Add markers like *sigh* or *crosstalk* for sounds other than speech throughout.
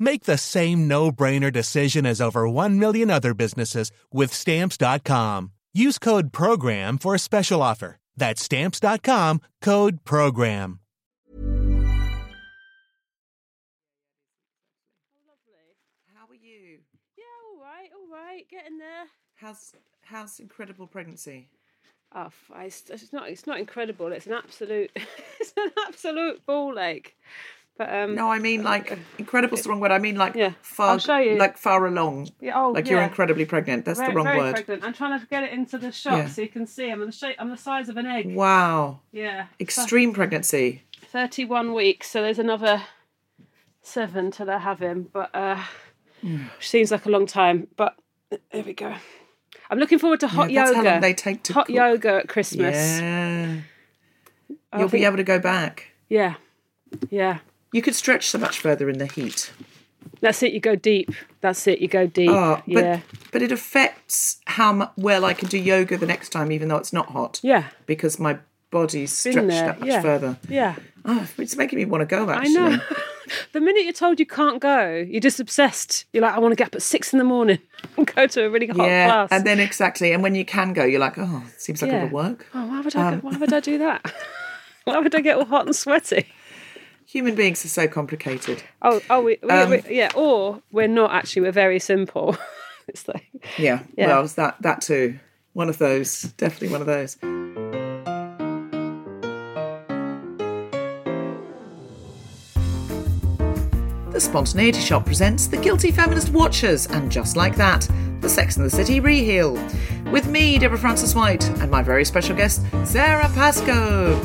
Make the same no brainer decision as over 1 million other businesses with Stamps.com. Use code PROGRAM for a special offer. That's Stamps.com code PROGRAM. How are you? Yeah, all right, all right, getting there. How's how's incredible pregnancy? Oh, f- I- it's, it's not. It's not incredible. It's an absolute. *laughs* it's an absolute ball ache. But um. No, I mean like incredible's the wrong word. I mean like Yeah, far I'll show you. like far along. Yeah, oh, like you're incredibly pregnant. That's very, the wrong very word. pregnant. I'm trying to get it into the shot Yeah. so you can see. I'm the shape. I'm the size of an egg. Wow. Yeah. Extreme pregnancy. Thirty-one weeks. So there's another seven till I have him. But uh, *sighs* which seems like a long time. But there we go. I'm looking forward to hot Yeah, that's how yoga. long they take to hot cook. yoga at Christmas. Yeah. You'll be able to go back. Yeah. Yeah. You could stretch so much further in the heat. That's it. You go deep. That's it. You go deep. Oh, but yeah. but it affects how well I can do yoga the next time, even though it's not hot. Yeah. Because my body's stretched that much yeah. further. Yeah. Oh, it's making me want to go. Actually. I know. *laughs* the minute you're told you can't go, you're just obsessed. You're like, I want to get up at six in the morning *laughs* and go to a really hot Yeah, class. and then exactly, and when you can go, you're like, oh, it seems like Yeah. it'll work. oh, why would I? Um, why would I do that? *laughs* why would I get all hot and sweaty? Human beings are so complicated. Oh, oh, we, we, Um, we, yeah. Or we're not actually. We're very simple. *laughs* it's like, Yeah, Yeah. well, it's that that too. One of those, definitely one of those. The Spontaneity Shop presents The Guilty Feminist Watches, and just like that, the Sex and the City Reheal. With me, Deborah Frances-White, and my very special guest, Sara Pascoe.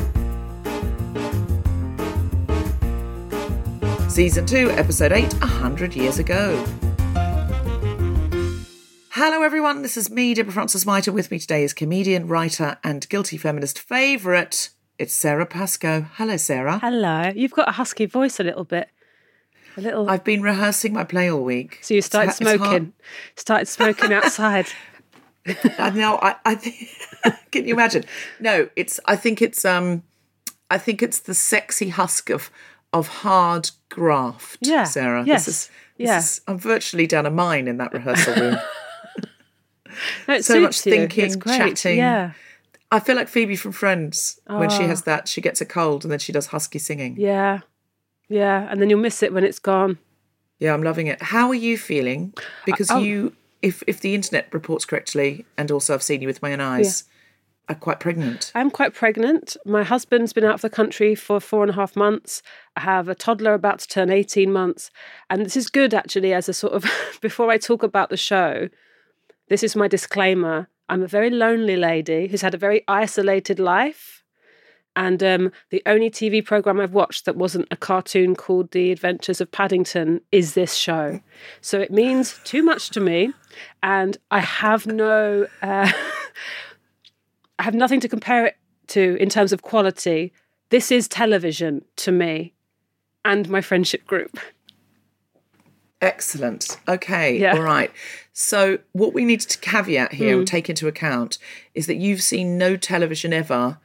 Season 2, Episode 8, A Hundred Years Ago. Hello, everyone. This is me, Deborah Frances-White. and With me today is comedian, writer, and guilty feminist favourite. It's Sara Pascoe. Hello, Sara. hello. You've got a husky voice a little bit. A little. I've been rehearsing my play all week. so you started It's ha- it's smoking. Started smoking *laughs* outside. Know. I, I think. *laughs* can you imagine? No, it's. I think it's. Um, I think it's the sexy husk of of hard graft. Yeah, Sara. yes, This is, this yeah. is- I'm virtually down a mine in that rehearsal room. *laughs* No, So much you. thinking, chatting. Yeah. I feel like Phoebe from Friends when she Oh. has that. She gets a cold and then she does husky singing. Yeah. Yeah. And then you'll miss it when it's gone. Yeah, I'm loving it. How are you feeling? Because oh. you, if if the internet reports correctly, and also I've seen you with my own eyes, are quite pregnant. I'm quite pregnant. My husband's been out of the country for four and a half months. I have a toddler about to turn 18 months. And this is good, actually, as a sort of, *laughs* before I talk about the show, this is my disclaimer. I'm a very lonely lady who's had a very isolated life. And um, the only TV program I've watched that wasn't a cartoon called The Adventures of Paddington is this show. So it means too much to me, and I have no, uh, *laughs* I have nothing to compare it to in terms of quality. This is television to me, and my friendship group. Excellent. Okay. Yeah. All right. So, what we need to caveat here or take into account is that you've seen no television ever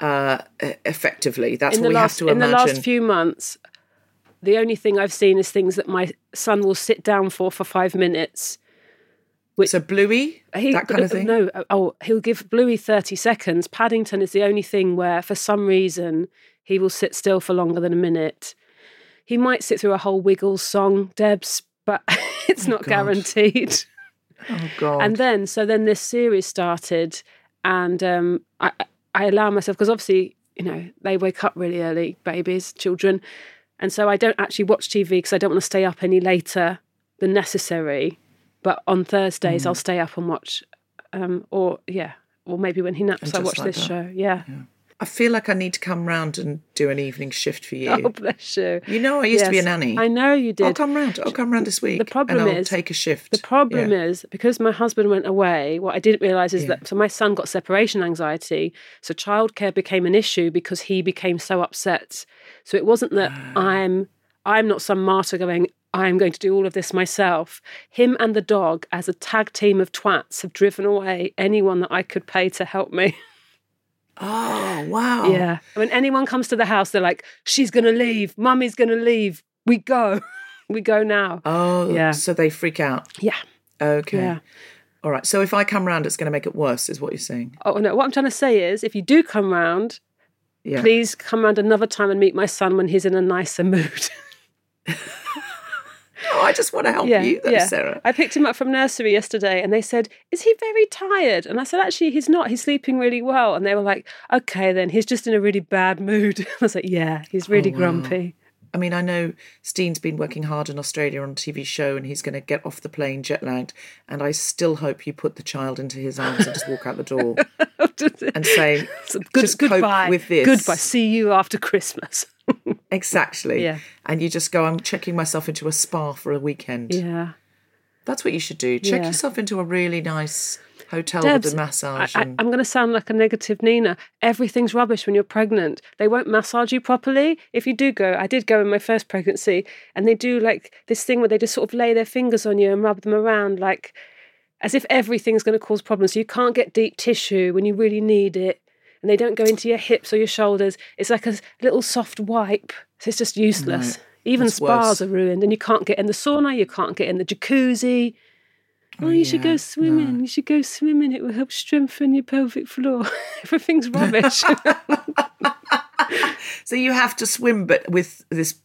uh, effectively. That's in what we last have to imagine in the last few months, the only thing I've seen is things that my son will sit down for for five minutes. So, Bluey, He, that kind of thing. No, oh, he'll give Bluey thirty seconds. Paddington is the only thing where, for some reason, he will sit still for longer than a minute. He might sit through a whole Wiggles song, Debs, but *laughs* it's not God. guaranteed. *laughs* Oh, God. And then, so then this series started, and um, I, I allow myself because obviously, you know, they wake up really early, babies, children, and so I don't actually watch TV because I don't want to stay up any later than necessary. But on Thursdays, Mm. I'll stay up and watch, um, or yeah, or maybe when he naps, I watch like this that. show. Yeah. I feel like I need to come round and do an evening shift for you. *laughs* Oh, bless you. You know, I used to be a nanny. I know you did. I'll come round. I'll come round this week. The problem and I'll is- take a shift. The problem Yeah. is because my husband went away, what I didn't realize is Yeah. that so my son got separation anxiety. So childcare became an issue because he became so upset. So it wasn't that Ah. I'm I'm not some martyr going, I'm going to do all of this myself. Him and the dog, as a tag team of twats, have driven away anyone that I could pay to help me. *laughs* Oh, wow. Yeah. When anyone comes to the house, they're like, She's gonna leave, Mummy's gonna leave. We go. *laughs* we go now. Oh, Yeah. so they freak out. Yeah. Okay. Yeah. All right. So if I come round, it's going to make it worse, is what you're saying. Oh no, what I'm trying to say is if you do come round, Yeah. please come round another time and meet my son when he's in a nicer mood. *laughs* Oh, I just want to help you, though, Sara. I picked him up from nursery yesterday and they said, Is he very tired? And I said, Actually, he's not. He's sleeping really well. And they were like, Okay, then he's just in a really bad mood. *laughs* I was like, Yeah, he's oh, really Oh, wow. grumpy. I mean, I know Steen's been working hard in Australia on a TV show and he's going to get off the plane jet lagged. And I still hope you put the child into his arms and just walk out the door *laughs* and say, *laughs* So good, just cope goodbye. with this. Goodbye. See you after Christmas. Exactly. Yeah. And you just go, I'm checking myself into a spa for a weekend. yeah. That's what you should do. Check Yeah. yourself into a really nice hotel Debs, with a massage. I, and... am going to sound like a negative Nina. Everything's rubbish when you're pregnant. They won't massage you properly. If you do go, I did go in my first pregnancy, and they do like this thing where they just sort of lay their fingers on you and rub them around, like as if everything's going to cause problems. So you can't get deep tissue when you really need it, and they don't go into your hips or your shoulders. It's like a little soft wipe. So it's just useless. Even that's spas worse. are ruined, and you can't get in the sauna. You can't get in the jacuzzi. Oh, oh you should go swimming. You should go swimming. It will help strengthen your pelvic floor. *laughs* Everything's rubbish. *laughs* So you have to swim, but with this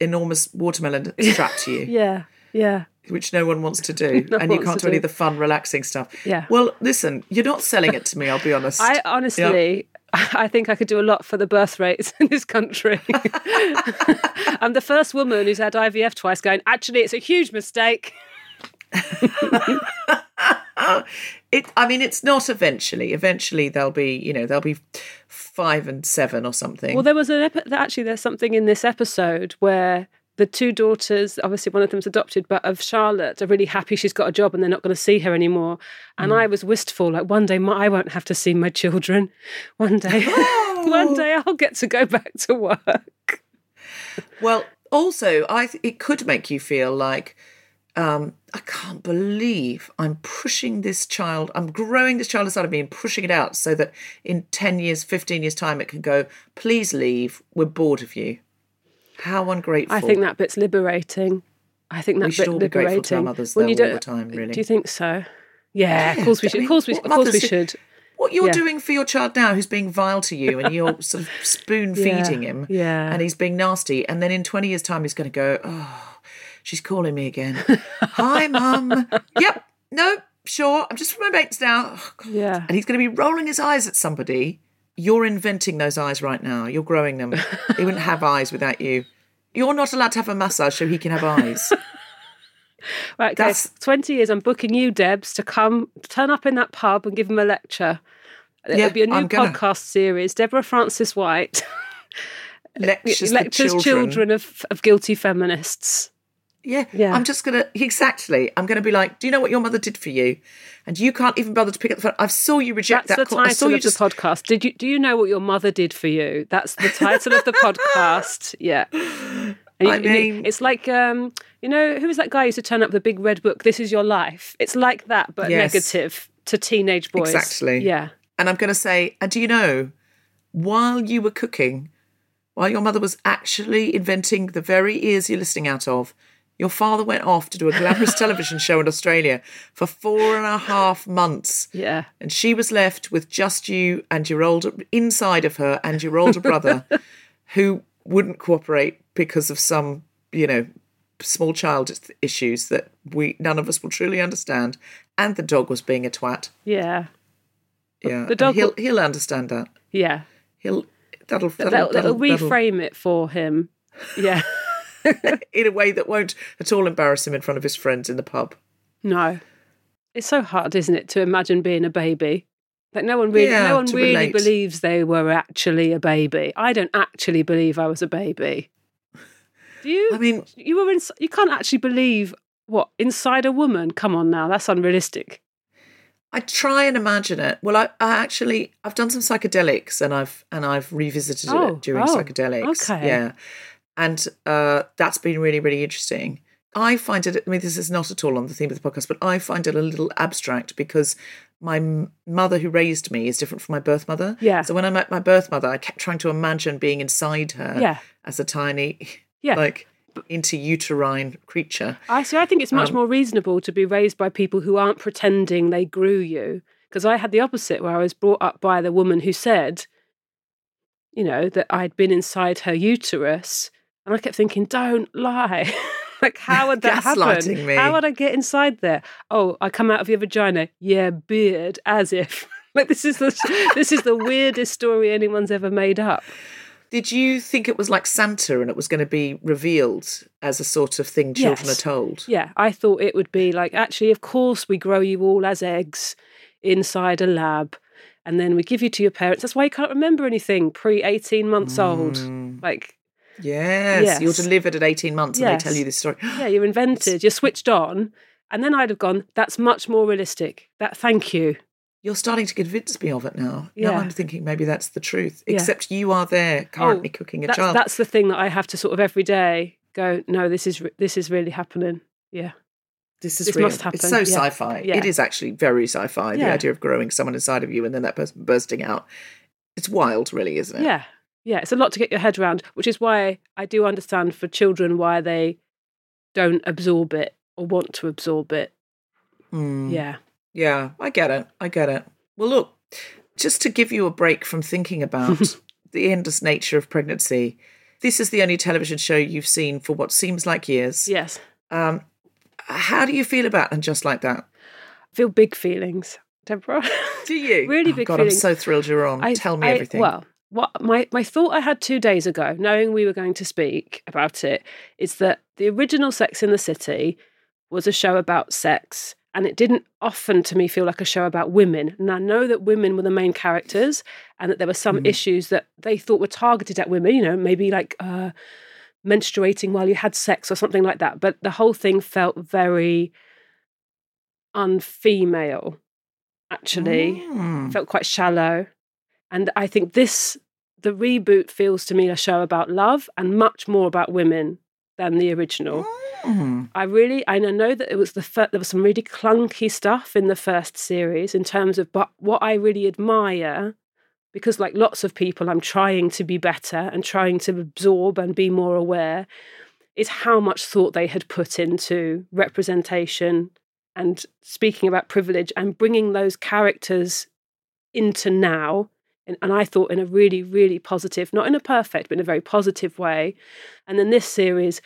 enormous watermelon strapped to you, *laughs* yeah, yeah. Which no one wants to do, *laughs* No and you can't do any do. of the fun, relaxing stuff. Yeah. Well, listen, you're not selling it to me. I'll be honest. I honestly, I think I could do a lot for the birth rates in this country. *laughs* I'm the first woman who's had IVF twice going, actually, it's a huge mistake. *laughs* It. I mean, it's not eventually. Eventually, there'll be, you know, there'll be five and seven or something. Well, there was an epi- actually, there's something in this episode where the two daughters, obviously one of them's adopted, but of Charlotte, are really happy she's got a job and they're not going to see her anymore. And I was wistful, like one day my, I won't have to see my children. *laughs* One day, *laughs* one day I'll get to go back to work. Well, also, I it could make you feel like um, I can't believe I'm pushing this child. I'm growing this child inside of me and pushing it out so that in ten years, fifteen years time, it can go. Please leave. We're bored of you. How ungrateful! I think that bit's liberating. I think that We should all be grateful to our mothers, though, all the time, really. Do you think so? Yeah, of course we should. Of course we, of course we should. what you're yeah. doing for your child now, who's being vile to you, and you're sort of *laughs* spoon feeding Yeah, him, yeah. and he's being nasty, and then in twenty years' time, he's going to go, oh, she's calling me again. *laughs* Hi, mum. yep. No. Sure. I'm just with my mates now. Oh, Yeah. And he's going to be rolling his eyes at somebody. You're inventing those eyes right now. You're growing them. he wouldn't have eyes without you. You're not allowed to have a massage so he can have eyes. *laughs* Right, okay. That's- 20 years, I'm booking you, Debs, to come turn up in that pub and give him a lecture. There'll Yeah, be a new I'm gonna. podcast series. Deborah Frances-White Lectures, lectures children. children of, of guilty feminists. Yeah. Yeah. I'm just gonna exactly. I'm gonna be like, do you know what your mother did for you? And you can't even bother to pick up the phone. I saw you reject That's that the call. I saw title you of just the podcast. Did you do you know what your mother did for you? That's the title of the *laughs* podcast. Yeah. I you- you- mean- it's like um, you know, who was that guy who used to turn up the big red book? This is your life. It's like that, but Yes. negative to teenage boys. Exactly. Yeah. And I'm going to say, and do you know, while you were cooking, while your mother was actually inventing the very ears you're listening out of, your father went off to do a glamorous *laughs* television show in Australia for four and a half months. Yeah. And she was left with just you and your older, inside of her, and your older brother, *laughs* who wouldn't cooperate because of some, you know, small child issues that we none of us will truly understand. And the dog was being a twat. Yeah. Yeah, The and dog He'll he'll understand that. Yeah. He'll that'll that'll, That'll, that'll, that'll that'll- reframe it for him. Yeah. *laughs* *laughs* in a way that won't at all embarrass him in front of his friends in the pub. No. It's so hard, isn't it, to imagine being a baby? Like no one really Yeah, no one really relate. believes they were actually a baby. I don't actually believe I was a baby. Do you? I mean, you were in you can't actually believe what inside a woman. Come on now, that's unrealistic. I try and imagine it. Well, I, I actually I've done some psychedelics and I've and I've revisited Oh, it during oh, psychedelics. okay. Yeah, and uh, that's been really really interesting. I find it. I mean, this is not at all on the theme of the podcast, but I find it a little abstract because my mother who raised me is different from my birth mother. Yeah. So when I met my birth mother, I kept trying to imagine being inside her. Yeah. As a tiny, Yeah. like interuterine creature. I see. I think it's much Um, more reasonable to be raised by people who aren't pretending they grew you. Because I had the opposite, where I was brought up by the woman who said, you know, that I'd been inside her uterus, and I kept thinking, "Don't lie." *laughs* like, how would that happen? Me. How would I get inside there? Oh, I come out of your vagina. Yeah, beard, as if. *laughs* like this is the this is the weirdest story anyone's ever made up. Did you think it was like Santa and it was going to be revealed as a sort of thing children Yes. are told? Yeah, I thought it would be like, actually, of course, we grow you all as eggs inside a lab, and then we give you to your parents. That's why you can't remember anything pre 18 months old. Mm. Like, Yes, you're delivered at 18 months and Yes. they tell you this story. *gasps* yeah, you're invented, you're switched on. And then I'd have gone, that's much more realistic. That, thank you. You're starting to convince me of it now. Yeah. Now I'm thinking maybe that's the truth. Yeah. Except you are there currently Oh, cooking a That's, child. that's the thing that I have to sort of every day go, no, this is this is really happening. Yeah. this is this real. must happen. It's so Yeah. sci-fi. Yeah. It is actually very sci-fi. The idea of growing someone inside of you and then that person bursting out. It's wild, really, isn't it? Yeah. Yeah. It's a lot to get your head around, which is why I do understand for children why they don't absorb it or want to absorb it. Mm. Yeah. Yeah, I get it. I get it. Well, look, just to give you a break from thinking about *laughs* the endless nature of pregnancy, this is the only television show you've seen for what seems like years. Yes. Um, how do you feel about and just like that? I feel big feelings, Deborah. Do you? *laughs* Really Oh, big God, feelings. I'm so thrilled you're on. I- Tell me I- everything. Well, what my, my thought I had two days ago, knowing we were going to speak about it, is that the original Sex in the City was a show about sex. And it didn't often to me feel like a show about women. And I know that women were the main characters and that there were some Mm. issues that they thought were targeted at women, you know, maybe like uh, menstruating while you had sex or something like that. But the whole thing felt very unfemale, actually Mm. felt quite shallow. And I think this, the reboot feels to me a show about love and much more about women than the original. Mm. I really, I know that it was the there was some really clunky stuff in the first series in terms of, but what I really admire, because like lots of people, I'm trying to be better and trying to absorb and be more aware, is how much thought they had put into representation and speaking about privilege and bringing those characters into now. And, and I thought in a really, really positive, not in a perfect, but in a very positive way. And then this series,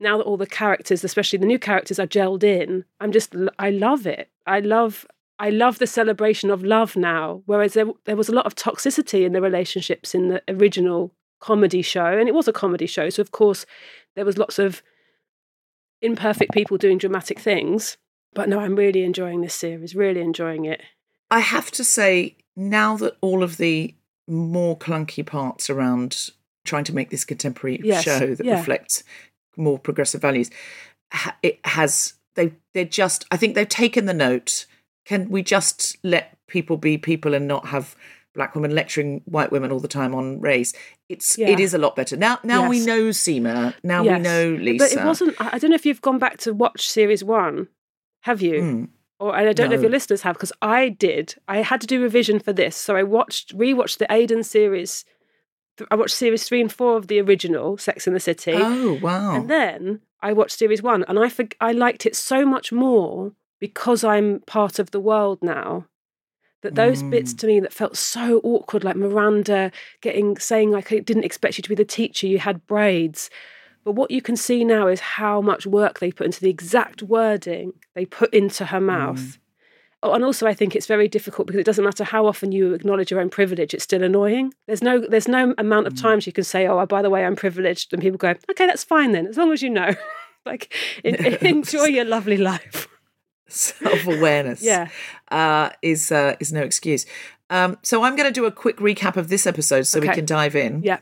now that all the characters, especially the new characters, are gelled in, I'm just, I love it. I love, I love the celebration of love now. Whereas there, there was a lot of toxicity in the relationships in the original comedy show, and it was a comedy show, so of course there was lots of imperfect people doing dramatic things. But no, I'm really enjoying this series. Really enjoying it. I have to say, now that all of the more clunky parts around trying to make this contemporary Yes, show that yeah. reflects more progressive values, it has they they're just I think they've taken the note. Can we just let people be people and not have black women lecturing white women all the time on race? It's Yeah. it is a lot better now. Now we know Seema. Now we know Lisa. But it wasn't. I I don't know if you've gone back to watch series one. Have you? Mm. Or and I don't know if your listeners have because I did. I had to do revision for this, so I watched rewatched the Aidan series. I watched series three and four of the original Sex in the City, Oh wow! and then I watched series one, and I forg I liked it so much more because I'm part of the world now. That those bits Mm. to me that felt so awkward, like Miranda getting saying like I didn't expect you to be the teacher, you had braids. But what you can see now is how much work they put into the exact wording they put into her mouth. Oh, and also, I think it's very difficult because it doesn't matter how often you acknowledge your own privilege; it's still annoying. There's no, there's no amount of times you can say, "Oh, by the way, I'm privileged," and people go, "Okay, that's fine then, as long as you know." *laughs* like, en- *laughs* enjoy your lovely life. self awareness. *laughs* Yeah. uh, is uh, is no excuse. Um, so I'm going to do a quick recap of this episode so we can dive in. Yeah,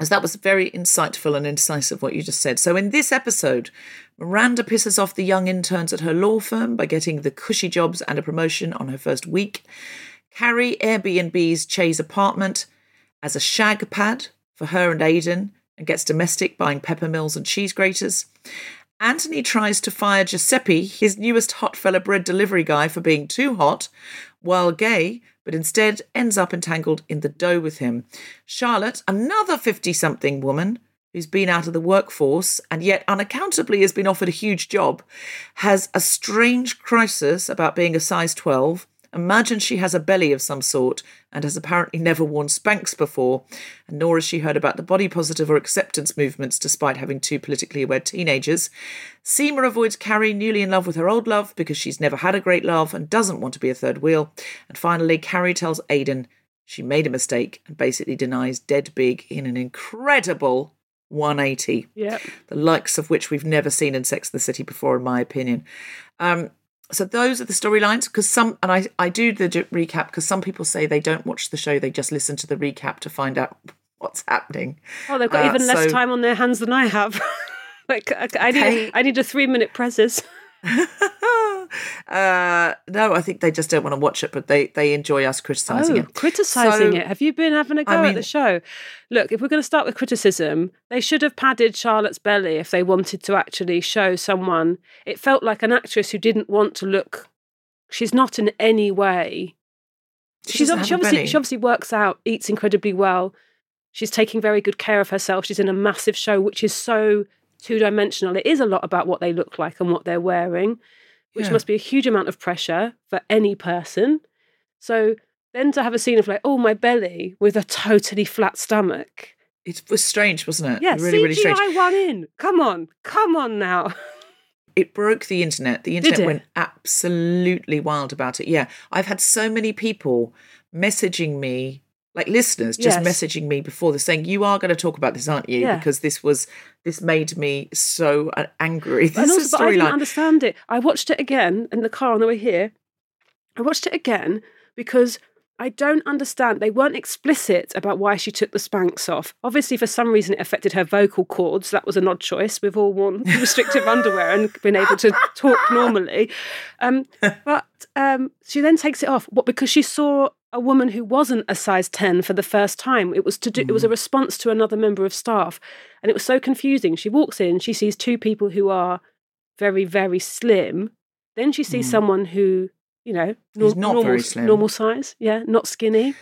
as that was very insightful and incisive what you just said. So in this episode, Miranda pisses off the young interns at her law firm by getting the cushy jobs and a promotion on her first week. Carrie Airbnb's Che's apartment as a shag pad for her and Aidan and gets domestic buying pepper mills and cheese graters. Anthony tries to fire Giuseppe, his newest hot fella bread delivery guy, for being too hot, while gay, but instead ends up entangled in the dough with him. Charlotte, another 50 something woman who's been out of the workforce and yet unaccountably has been offered a huge job, has a strange crisis about being a size 12. Imagine she has a belly of some sort and has apparently never worn Spanx before, and nor has she heard about the body positive or acceptance movements despite having two politically aware teenagers. Seema avoids Carrie, newly in love with her old love because she's never had a great love and doesn't want to be a third wheel. And finally, Carrie tells Aidan she made a mistake and basically denies dead big in an incredible 180 yeah. the likes of which we've never seen in Sex and the City before, in my opinion. Um, so those are the storylines because some, and I, I do the recap because some people say they don't watch the show; they just listen to the recap to find out *laughs* what's happening. Oh, they've got Uh, even less so- time on their hands than I have. *laughs* like, I, I need, They- I need a three-minute presses. *laughs* *laughs* uh, no, I think they just don't want to watch it, but they they enjoy us criticizing Oh, it. criticizing So- it. Have you been having a go I at the show? Look, if we're going to start with criticism, they should have padded Charlotte's belly if they wanted to actually show someone. It felt like an actress who didn't want to look. She's not in any way. She She's doesn't ob- have she obviously she obviously works out, eats incredibly well. She's taking very good care of herself. She's in a massive show, which is so two dimensional. It is a lot about what they look like and what they're wearing, which Yeah. must be a huge amount of pressure for any person. So then to have a scene of like, oh, my belly with a totally flat stomach. It was strange, wasn't it? Yeah, really, really strange. CGI one in. Come on, come on now. it broke the internet. The internet went absolutely wild about it. Yeah. I've had so many people messaging me, like listeners, just Yes. messaging me before this saying, You are going to talk about this, aren't you? Yeah. Because this was this made me so uh, angry. *laughs* This and is also, but I didn't understand it. I watched it again in the car on the way here. I watched it again because I don't understand. They weren't explicit about why she took the Spanx off. Obviously, for some reason, it affected her vocal cords. That was an odd choice. We've all worn *laughs* restrictive underwear and been able to talk normally. Um, *laughs* but um, she then takes it off. What? Because she saw a woman who wasn't a size 10 for the first time. It was to do, it was a mm. response to another member of staff. And it was so confusing. She walks in, she sees two people who are very, very slim. Then she sees mm. someone who, you know, Who's nor- not normal, normal size. Yeah, not skinny.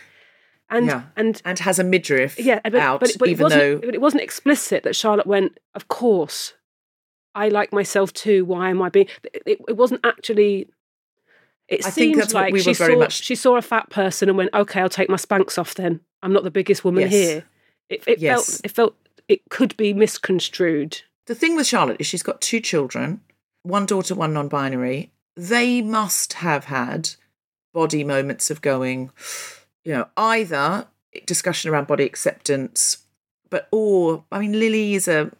And Yeah. and and has a midriff yeah, but, out, but, but it even wasn't though but it wasn't explicit that Charlotte went, of course, I like myself too. Why am I being it, it wasn't actually it I think seemed that's what like we she were very saw much- she saw a fat person and went, Okay, I'll take my Spanx off then. I'm not the biggest woman Yes. here. It, it Yes. felt it felt it could be misconstrued. the thing with Charlotte is she's got two children, one daughter, one non-binary. They must have had body moments of going, you know, either discussion around body acceptance, but or I mean, Lily is a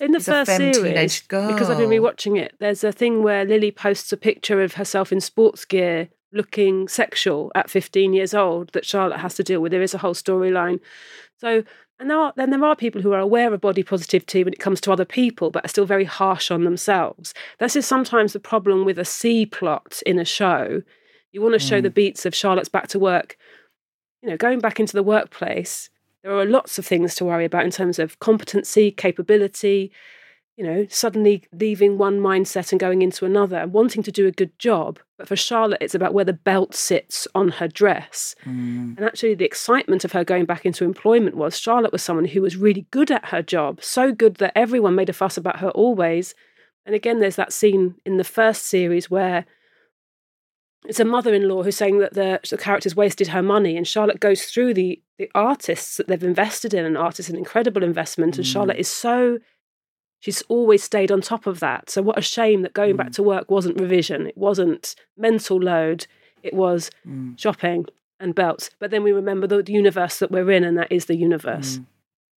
In the first series, because I've been rewatching it, there's a thing where Lily posts a picture of herself in sports gear looking sexual at 15 years old that Charlotte has to deal with. There is a whole storyline. So, and there are, then there are people who are aware of body positivity when it comes to other people, but are still very harsh on themselves. This is sometimes the problem with a C plot in a show. You want to show the beats of Charlotte's back to work. You know, going back into the workplace, there are lots of things to worry about in terms of competency, capability, you know, suddenly leaving one mindset and going into another and wanting to do a good job. But for Charlotte, it's about where the belt sits on her dress. Mm. And actually, the excitement of her going back into employment was Charlotte was someone who was really good at her job, so good that everyone made a fuss about her always. And again, there's that scene in the first series where it's a mother-in-law who's saying that the, the character's wasted her money and charlotte goes through the the artists that they've invested in and art is an incredible investment and mm. charlotte is so she's always stayed on top of that. So what a shame that going back mm. to work wasn't revision. It wasn't mental load. It was mm. shopping and belts. But then we remember the, the universe that we're in and that is the universe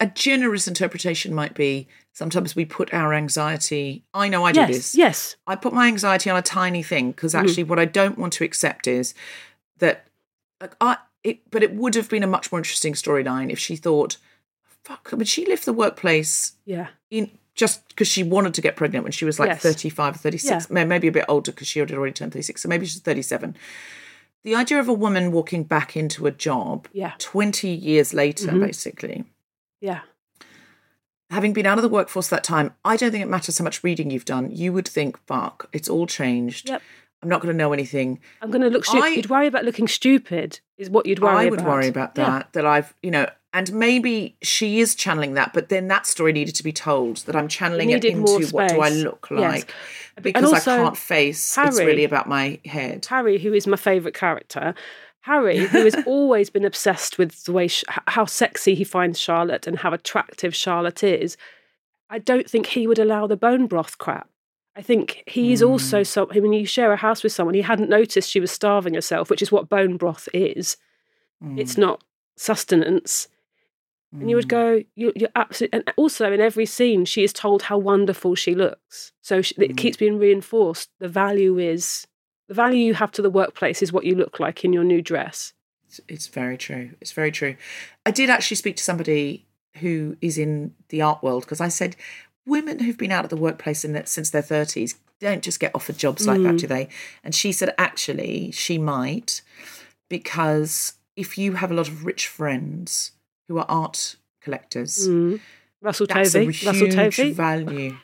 A generous interpretation might be sometimes we put our anxiety. I know I do yes this. yes I put my anxiety on a tiny thing because actually, what I don't want to accept is that like, I. It, but it would have been a much more interesting storyline if she thought, "Fuck!" I mean, she left the workplace yeah in just because she wanted to get pregnant when she was like Yes. 35 or 36 may- maybe a bit older because she had already turned 36 so maybe she's 37 the idea of a woman walking back into a job Yeah. 20 years later Mhm. basically yeah. Having been out of the workforce that time i don't think it matters how much reading you've done. You would think fuck it's all changed. Yep. i'm not going to know anything. I'm going to look stupid. You'd worry about looking stupid is what you'd worry about. i would about. worry about Yeah. that that i've you know and maybe she is channeling that but then that story needed to be told that i'm channeling it needed into what do i look like? And because also, i can't face it's really about my head. Harry, who is my favourite character, Harry, who has *laughs* always been obsessed with the way how sexy he finds Charlotte and how attractive Charlotte is, I don't think he would allow the bone broth crap. I think he's Mm. also so. When you share a house with someone, he hadn't noticed she was starving herself, which is what bone broth is. It's Mm. not sustenance. And you would go, you, you're absolutely. And also, in every scene, she is told how wonderful she looks. So she, Mm. it keeps being reinforced. The value is the value you have to the workplace is what you look like in your new dress. It's, it's very true. It's very true. I did actually speak to somebody who is in the art world because I said women who've been out of the workplace in, since their 30s don't just get offered jobs like that, do they? And she said actually she might because if you have a lot of rich friends who are art collectors, Mm. Russell that's Tovey. a huge Russell Tovey. value.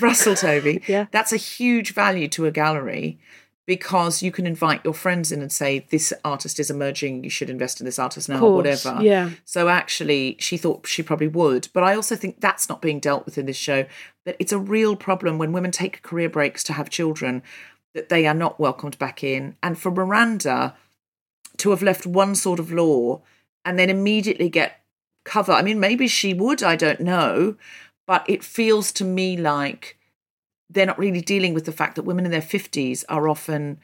Russell Tovey. *laughs* Yeah. That's a huge value to a gallery because you can invite your friends in and say, This artist is emerging, you should invest in this artist now, or whatever. yeah. So actually, she thought she probably would. But I also think that's not being dealt with in this show, that it's a real problem when women take career breaks to have children, that they are not welcomed back in. And for Miranda to have left one sort of law and then immediately get cover, I mean, maybe she would, I don't know. But it feels to me like they're not really dealing with the fact that women in their 50s are often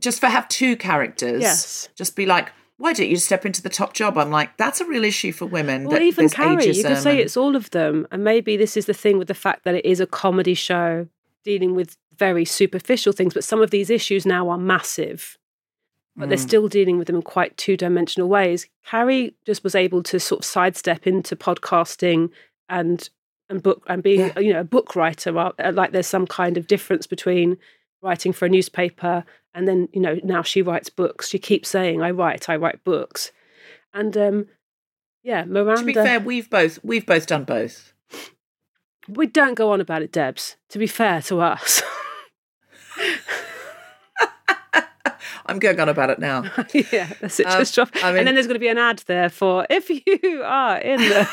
just for have two characters Yes. just be like why don't you step into the top job i'm like that's a real issue for women Well, even Carrie, you could say and- it's all of them. And maybe this is the thing with the fact that it is a comedy show dealing with very superficial things, but some of these issues now are massive. But they're Mm. still dealing with them in quite two dimensional ways. Carrie just was able to sort of sidestep into podcasting and and book and being Yeah. you know a book writer. Uh, Like there's some kind of difference between writing for a newspaper and then you know now she writes books. She keeps saying, "I write, I write books," and um, yeah, Miranda. to be fair we've both we've both done both We don't go on about it, Debs. To be fair to us. *laughs* i'm going on about it now *laughs* yeah, that's it. Um, Just drop. I mean- and then there's going to be an ad there for if you are in the,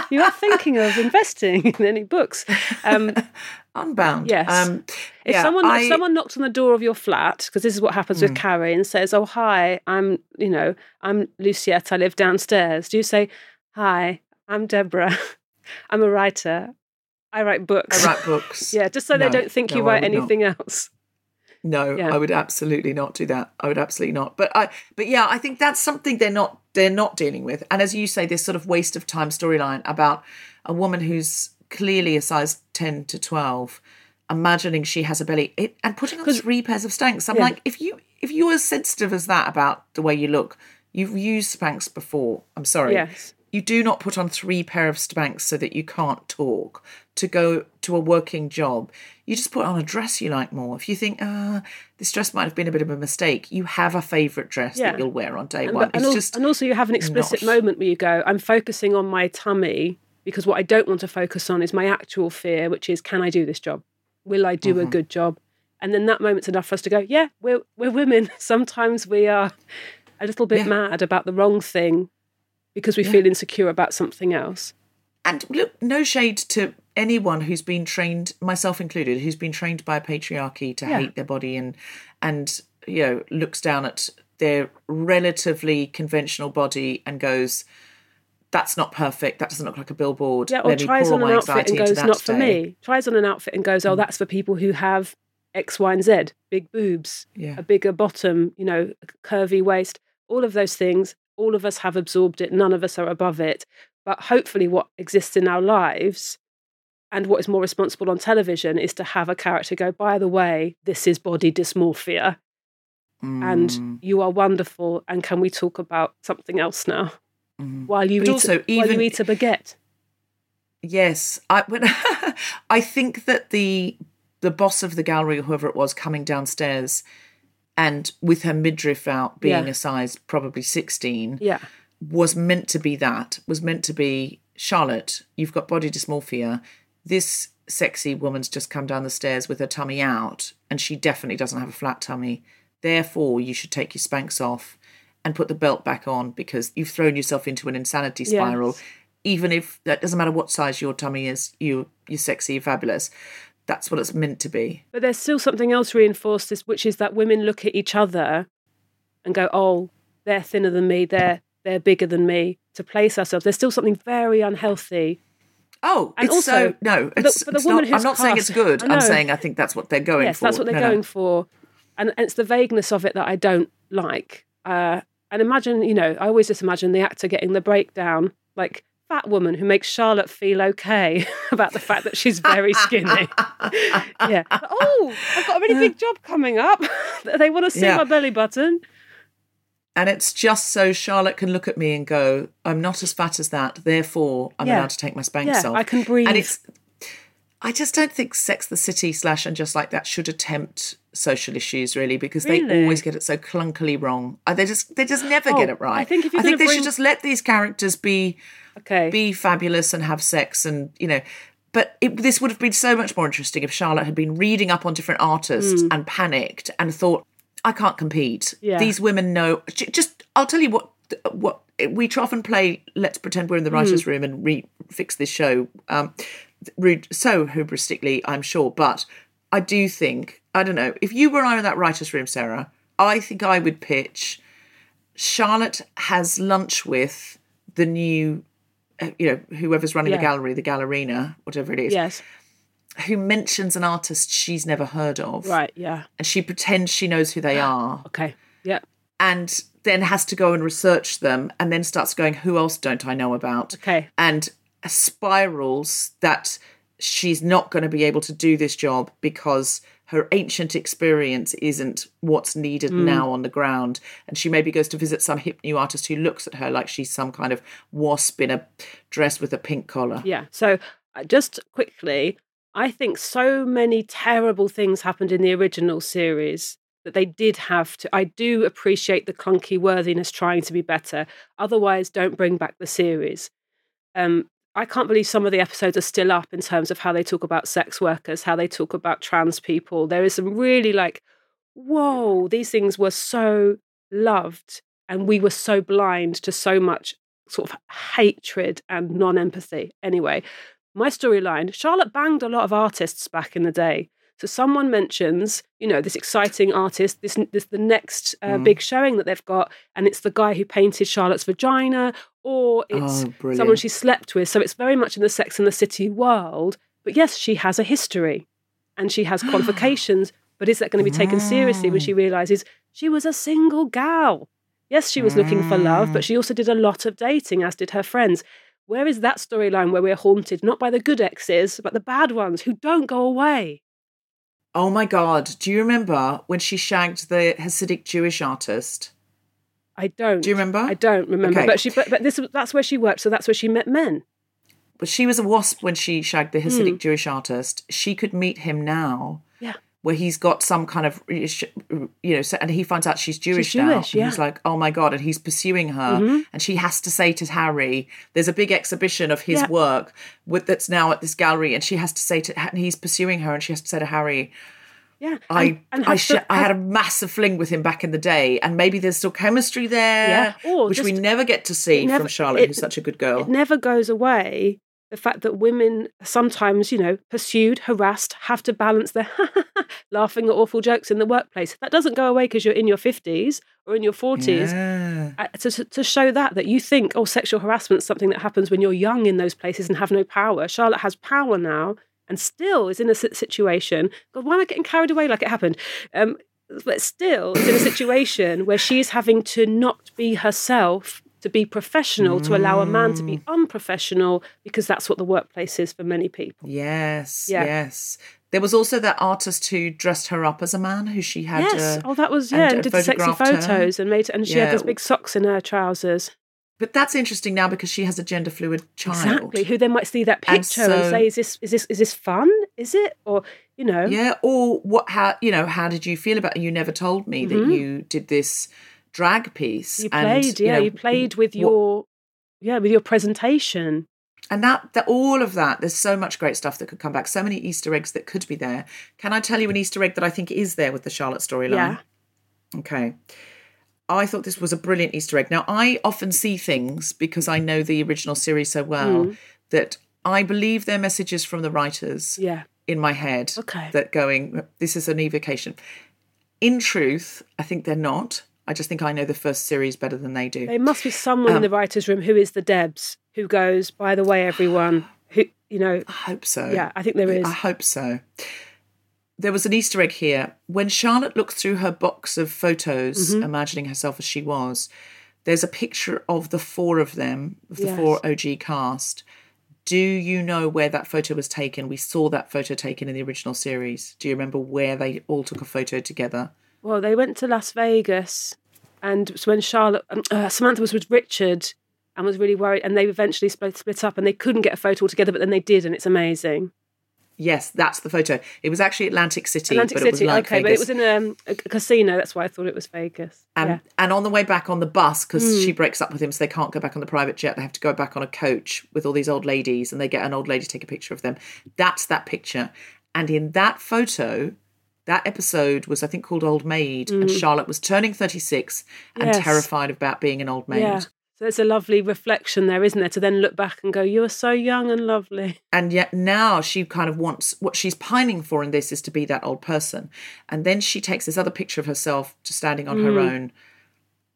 *laughs* you are thinking of investing in any books. Um, *laughs* unbound Yes. um if yeah, someone I- if someone knocked on the door of your flat, because this is what happens Hmm. with Carrie, and says, "Oh hi, I'm you know I'm Luciette. I live downstairs." Do you say, "Hi, I'm Deborah. I'm a writer. I write books." i write books yeah, just so they don't think you no, I write would not. anything else. No Yeah. i would absolutely not do that i would absolutely not but i but yeah i think that's something they're not they're not dealing with and as you say this sort of waste of time storyline about a woman who's clearly a size 10 to 12 imagining she has a belly it, and putting on three pairs of Spanx i'm Yeah. like if you if you're as sensitive as that about the way you look, you've used Spanx before. I'm sorry. Yes. You do not put on three pair of Spanx so that you can't talk to go to a working job. You just put on a dress you like more. If you think, ah, this dress might have been a bit of a mistake, you have a favourite dress Yeah. that you'll wear on day And, one. and It's al- just and also, you have an explicit not- moment where you go, I'm focusing on my tummy because what I don't want to focus on is my actual fear, which is, can I do this job? Will I do Mm-hmm. a good job? And then that moment's enough for us to go, yeah, we're, we're women. *laughs* Sometimes we are a little bit Yeah. mad about the wrong thing because we feel insecure about something else. And look, no shade to anyone who's been trained, myself included, who's been trained by a patriarchy to Yeah. hate their body and and you know looks down at their relatively conventional body and goes, "That's not perfect. That doesn't look like a billboard." Yeah, or Let tries on an outfit and goes, not for today." me. Tries on an outfit and goes, oh, mm. that's for people who have X, Y, and Z, big boobs, Yeah. a bigger bottom, you know, a curvy waist, all of those things. All of us have absorbed it. None of us are above it. But hopefully, what exists in our lives and what is more responsible on television is to have a character go, by the way, this is body dysmorphia. And Mm. you are wonderful. And can we talk about something else now? While you But eat, also, a, while even- you eat a baguette. Yes, I when *laughs* I think that the the boss of the gallery, or whoever it was, coming downstairs and with her midriff out, being Yeah. a size probably sixteen, Yeah. was meant to be that. Was meant to be Charlotte. You've got body dysmorphia. This sexy woman's just come down the stairs with her tummy out, and she definitely doesn't have a flat tummy. Therefore, you should take your Spanx off and put the belt back on because you've thrown yourself into an insanity spiral. Yes. Even if that doesn't matter what size your tummy is, you you're sexy, you're fabulous. That's what it's meant to be. But there's still something else reinforced, which is that women look at each other and go, "Oh, they're thinner than me. They're they're bigger than me." To place ourselves, there's still something very unhealthy. Oh, And it's also, so no. It's, the it's woman not, I'm not saying it's good. I'm saying I think that's what they're going yes, for. that's what they're No, no. going for, and, and it's the vagueness of it that I don't like. Uh, and imagine, you know, I always just imagine the actor getting the breakdown, like fat woman who makes Charlotte feel okay *laughs* about the fact that she's very skinny. *laughs* yeah. Oh, I've got a really big job coming up. *laughs* they want to see Yeah. my belly button. And it's just so Charlotte can look at me and go, I'm not as fat as that, therefore I'm Yeah. allowed to take my Spanx Yeah, off. I can breathe. And it's I just don't think Sex the City slash and just like that should attempt social issues really because they always get it so clunkily wrong. Uh, They just they just never Oh, get it right. I think I think they bring- should just let these characters be Okay. be fabulous and have sex and you know but it, this would have been so much more interesting if charlotte had been reading up on different artists and panicked and thought i can't compete. Yeah. these women know just i'll tell you what what we often play let's pretend we're in the Hmm. writers room and re- fix this show um rude so hubristically i'm sure but i do think i don't know if you were in that writers room sara i think i would pitch Charlotte has lunch with the new, Uh, you know, whoever's running Yeah. the gallery, the gallerina, whatever it is, yes. who mentions an artist she's never heard of. Right. Yeah. And she pretends she knows who they ah, are Okay. Yeah. and then has to go and research them and then starts going, who else don't I know about? Okay. And spirals that she's not going to be able to do this job because her ancient experience isn't what's needed Mm. now on the ground. And she maybe goes to visit some hip new artist who looks at her like she's some kind of wasp in a dress with a pink collar. Yeah. So uh, just quickly, I think so many terrible things happened in the original series that they did have to. I do appreciate the clunky worthiness trying to be better. Otherwise, don't bring back the series. Um, I can't believe some of the episodes are still up in terms of how they talk about sex workers, how they talk about trans people. There is some really like, whoa, these things were so loved and we were so blind to so much sort of hatred and non empathy. Anyway, my storyline Charlotte banged a lot of artists back in the day. So someone mentions, you know, this exciting artist, this this the next uh, big showing that they've got, and it's the guy who painted Charlotte's vagina, or it's Oh, someone she slept with. So it's very much in the Sex and the City world. But yes, she has a history, and she has *gasps* qualifications. But is that going to be taken seriously when she realizes she was a single gal? Yes, she was looking for love, but she also did a lot of dating, as did her friends. Where is that storyline where we're haunted not by the good exes, but the bad ones who don't go away? Oh my God. Do you remember when she shagged the Hasidic Jewish artist? I don't. Do you remember? I don't remember. Okay. But she, but, but this, that's where she worked. So that's where she met men. But she was a wasp when she shagged the Hasidic Hmm. Jewish artist. She could meet him now. Yeah. Where he's got some kind of, you know, and he finds out she's Jewish, now. Jewish, and yeah. He's like, oh my God. And he's pursuing her. Mm-hmm. And she has to say to Harry, there's a big exhibition of his Yeah. work with, that's now at this gallery. And she has to say to, and he's pursuing her. And she has to say to Harry, Yeah. I And- and I, sh- the- I had a massive fling with him back in the day, and maybe there's still chemistry there, Yeah, or which we never get to see never- from Charlotte, it- who's such a good girl. It never goes away. The fact that women sometimes, you know, pursued, harassed, have to balance their *laughs* laughing at awful jokes in the workplace. That doesn't go away because you're in your 50s or in your 40s. Yeah. Uh, to, to- to show that, that you think, oh, sexual harassment is something that happens when you're young in those places and have no power. Charlotte has power now and still is in a situation. God, why am I getting carried away like it happened? Um, but still is in a situation where she's having to not be herself to be professional to allow a man to be Mm. unprofessional because that's what the workplace is for many people Yes, Yeah. yes. There was also that artist who dressed her up as a man, who she had. yes uh, oh that was yeah uh, and, did sexy photographed her. photos and made and she had Yeah. those big socks in her trousers but that's interesting now because she has a gender fluid child. Exactly. Who then might see that picture and, so- say, "Is this is this is this fun? Is it?" Or you know, Yeah, or what? How you know? How did you feel about? it? You never told me that you did this drag piece. You and, played. yeah, know, you played with what- your yeah with your presentation. And that, that all of that, there's so much great stuff that could come back. So many Easter eggs that could be there. Can I tell you an Easter egg that I think is there with the Charlotte storyline? Yeah. Okay. I thought this was a brilliant Easter egg. Now, I often see things because I know the original series so well Mm. that I believe they're messages from the writers Yeah. in my head Okay. that going, this is an evocation. In truth, I think they're not. I just think I know the first series better than they do. There must be someone in Um, the writers' room who is the Debs who goes, by the way, everyone who you know. I hope so. Yeah, I think there is. I hope so. There was an Easter egg here. When Charlotte looked through her box of photos, Mm-hmm. imagining herself as she was, there's a picture of the four of them, of the Yes. four OG cast. Do you know where that photo was taken? We saw that photo taken in the original series. Do you remember where they all took a photo together? Well, they went to Las Vegas, and so when Charlotte, um, uh, Samantha was with Richard and was really worried, and they eventually split, split up, and they couldn't get a photo all together, but then they did, and it's amazing. Yes, that's the photo. It was actually Atlantic City, Atlantic but City, it was like okay, Vegas. but it was in um, a, casino. That's why I thought it was Vegas. And, yeah. and on the way back on the bus, because Hmm. she breaks up with him, so they can't go back on the private jet. They have to go back on a coach with all these old ladies, and they get an old lady to take a picture of them. That's that picture. And in that photo, that episode was, I think, called Old Maid, and Charlotte was turning 36 and. Yes. terrified about being an old maid. Yeah. So it's a lovely reflection there, isn't there? To then look back and go, "You are so young and lovely." And yet now she kind of wants what she's pining for in this is to be that old person. And then she takes this other picture of herself just standing on Mm. her own,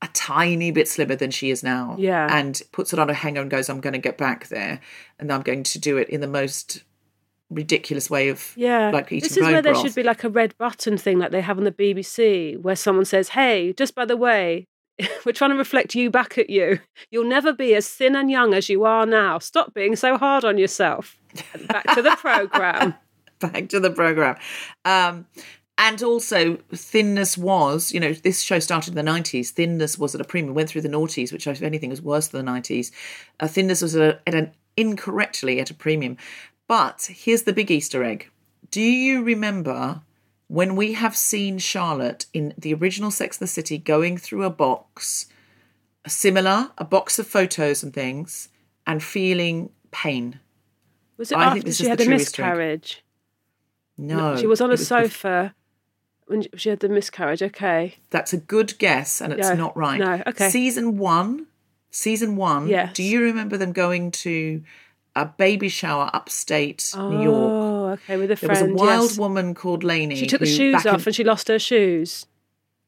a tiny bit slimmer than she is now. Yeah. And puts it on a hanger and goes, I'm going to get back there. And I'm going to do it in the most ridiculous way of Yeah. like eating this is where bone there should be like a red button thing, like they have on the BBC, where someone says, "Hey, just by the way." *laughs* We're trying to reflect you back at you. You'll never be as thin and young as you are now. Stop being so hard on yourself. Back to the program. *laughs* back to the program. Um, and also, thinness was, you know, this show started in the 90s. Thinness was at a premium, went through the noughties, which, if anything, was worse than the 90s. Uh, thinness was at, a, at an incorrectly at a premium. But here's the big Easter egg. Do you remember when we have seen Charlotte in the original Sex and the City going through a box, a similar, a box of photos and things, and feeling pain? Was it I think after this she is had the a miscarriage? No. she was on a bef- sofa when she had the miscarriage. Okay. That's a good guess, and it's not right. No, okay. Season one, season one. Yes. Do you remember them going to a baby shower upstate New York? Oh, okay, with a friend. There was a wild yes. woman called Lainey. She took the shoes back in- off and she lost her shoes.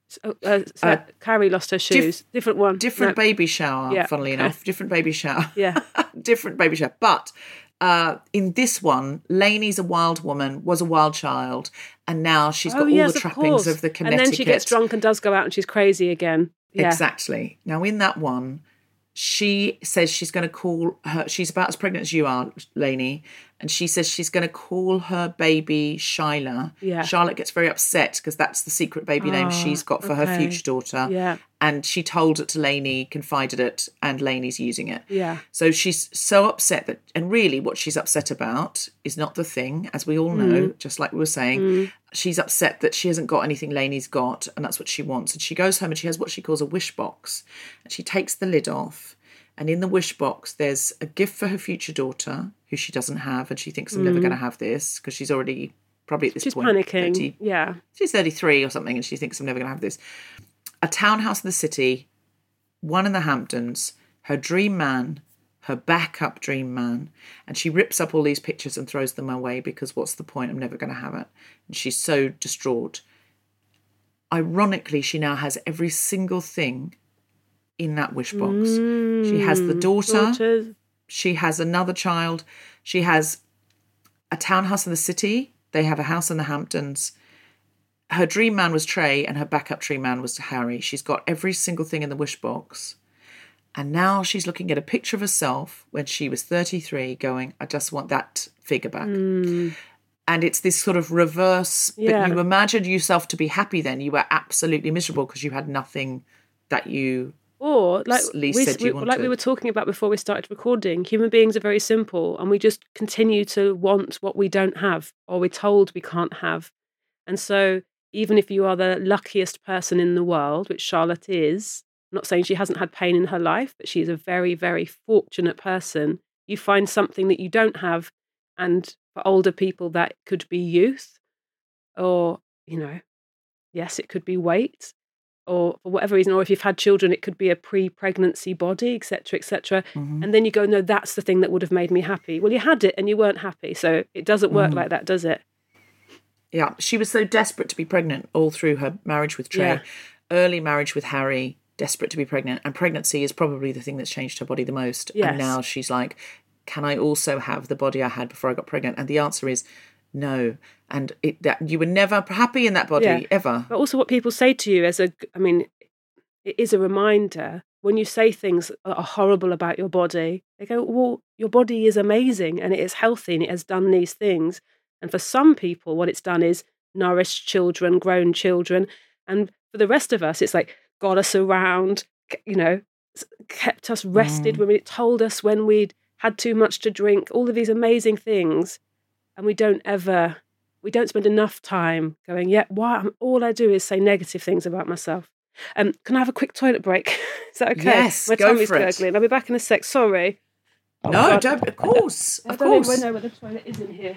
So, uh, Uh, Carrie lost her shoes. different one. different No. baby shower. Yeah, funnily okay. enough, different baby shower. Yeah. *laughs* different baby shower. But uh, in this one, Lainey's a wild woman, was a wild child, and now she's got oh, all yes, the trappings course. of the And then she gets drunk and does go out and she's crazy again. Yeah. Exactly. Now, in that one, she says she's going to call her, she's about as pregnant as you are, Lainey, and she says she's going to call her baby Shyla. Yeah. Charlotte gets very upset because that's the secret baby name Ah, she's got for her future daughter. Yeah. And she told it to Lainey, confided it, and Lainey's using it. Yeah. So she's so upset that, and really what she's upset about is not the thing, as we all know, Mm. just like we were saying. She's upset that she hasn't got anything Lainey's got, and that's what she wants. And she goes home and she has what she calls a wish box. And she takes the lid off, and in the wish box, there's a gift for her future daughter, who she doesn't have, and she thinks, I'm never going to have this, because she's already probably at this Mm. She's point. panicking. 30 Yeah. she's 33 or something and she thinks i'm never going to have this a townhouse in the city one in the hamptons her dream man her backup dream man and she rips up all these pictures and throws them away because what's the point i'm never going to have it and she's so distraught ironically she now has every single thing in that wish box she has the daughter Daughters. She has another child. She has a townhouse in the city. They have a house in the Hamptons. Her dream man was Trey, and her backup dream man was Harry. She's got every single thing in the wish box. And now she's looking at a picture of herself when she was 33, going, I just want that figure back. Hmm. And it's this sort of reverse, Yeah. but you imagined yourself to be happy then. You were absolutely miserable because you had nothing that you Or like we, we- like we were talking about before we started recording, human beings are very simple, and we just continue to want what we don't have, or we're told we can't have. And so, even if you are the luckiest person in the world, which Charlotte is, I'm not saying she hasn't had pain in her life, but she's a very, very fortunate person. You find something that you don't have, and for older people, that could be youth, or you know, yes, it could be weight or for whatever reason, or if you've had children, it could be a pre-pregnancy body, etc., etc. Mm-hmm. And then you go, no, that's the thing that would have made me happy. Well, you had it and you weren't happy, so it doesn't work like that, does it? Yeah, she was so desperate to be pregnant all through her marriage with Trey, Yeah. early marriage with Harry, desperate to be pregnant. And pregnancy is probably the thing that's changed her body the most. Yes. And now she's like, can I also have the body I had before I got pregnant? And the answer is no. And it, that you were never happy in that body Yeah. ever. But also, what people say to you as a, I mean, it is a reminder when you say things that are horrible about your body. They go, well, your body is amazing and it is healthy and it has done these things. And for some people, what it's done is nourished children, grown children. And for the rest of us, it's like got us around, you know, kept us rested mm. when it told us when we'd had too much to drink, all of these amazing things. And we don't ever, we don't spend enough time going, yeah, why? All I do is say negative things about myself. Um, can I have a quick toilet break? *laughs* is that okay? Yes, My go tummy's for it. gurgling. I'll be back in a sec. Sorry. no, God. don't. Of course. I Of don't course. even know where the toilet is in here.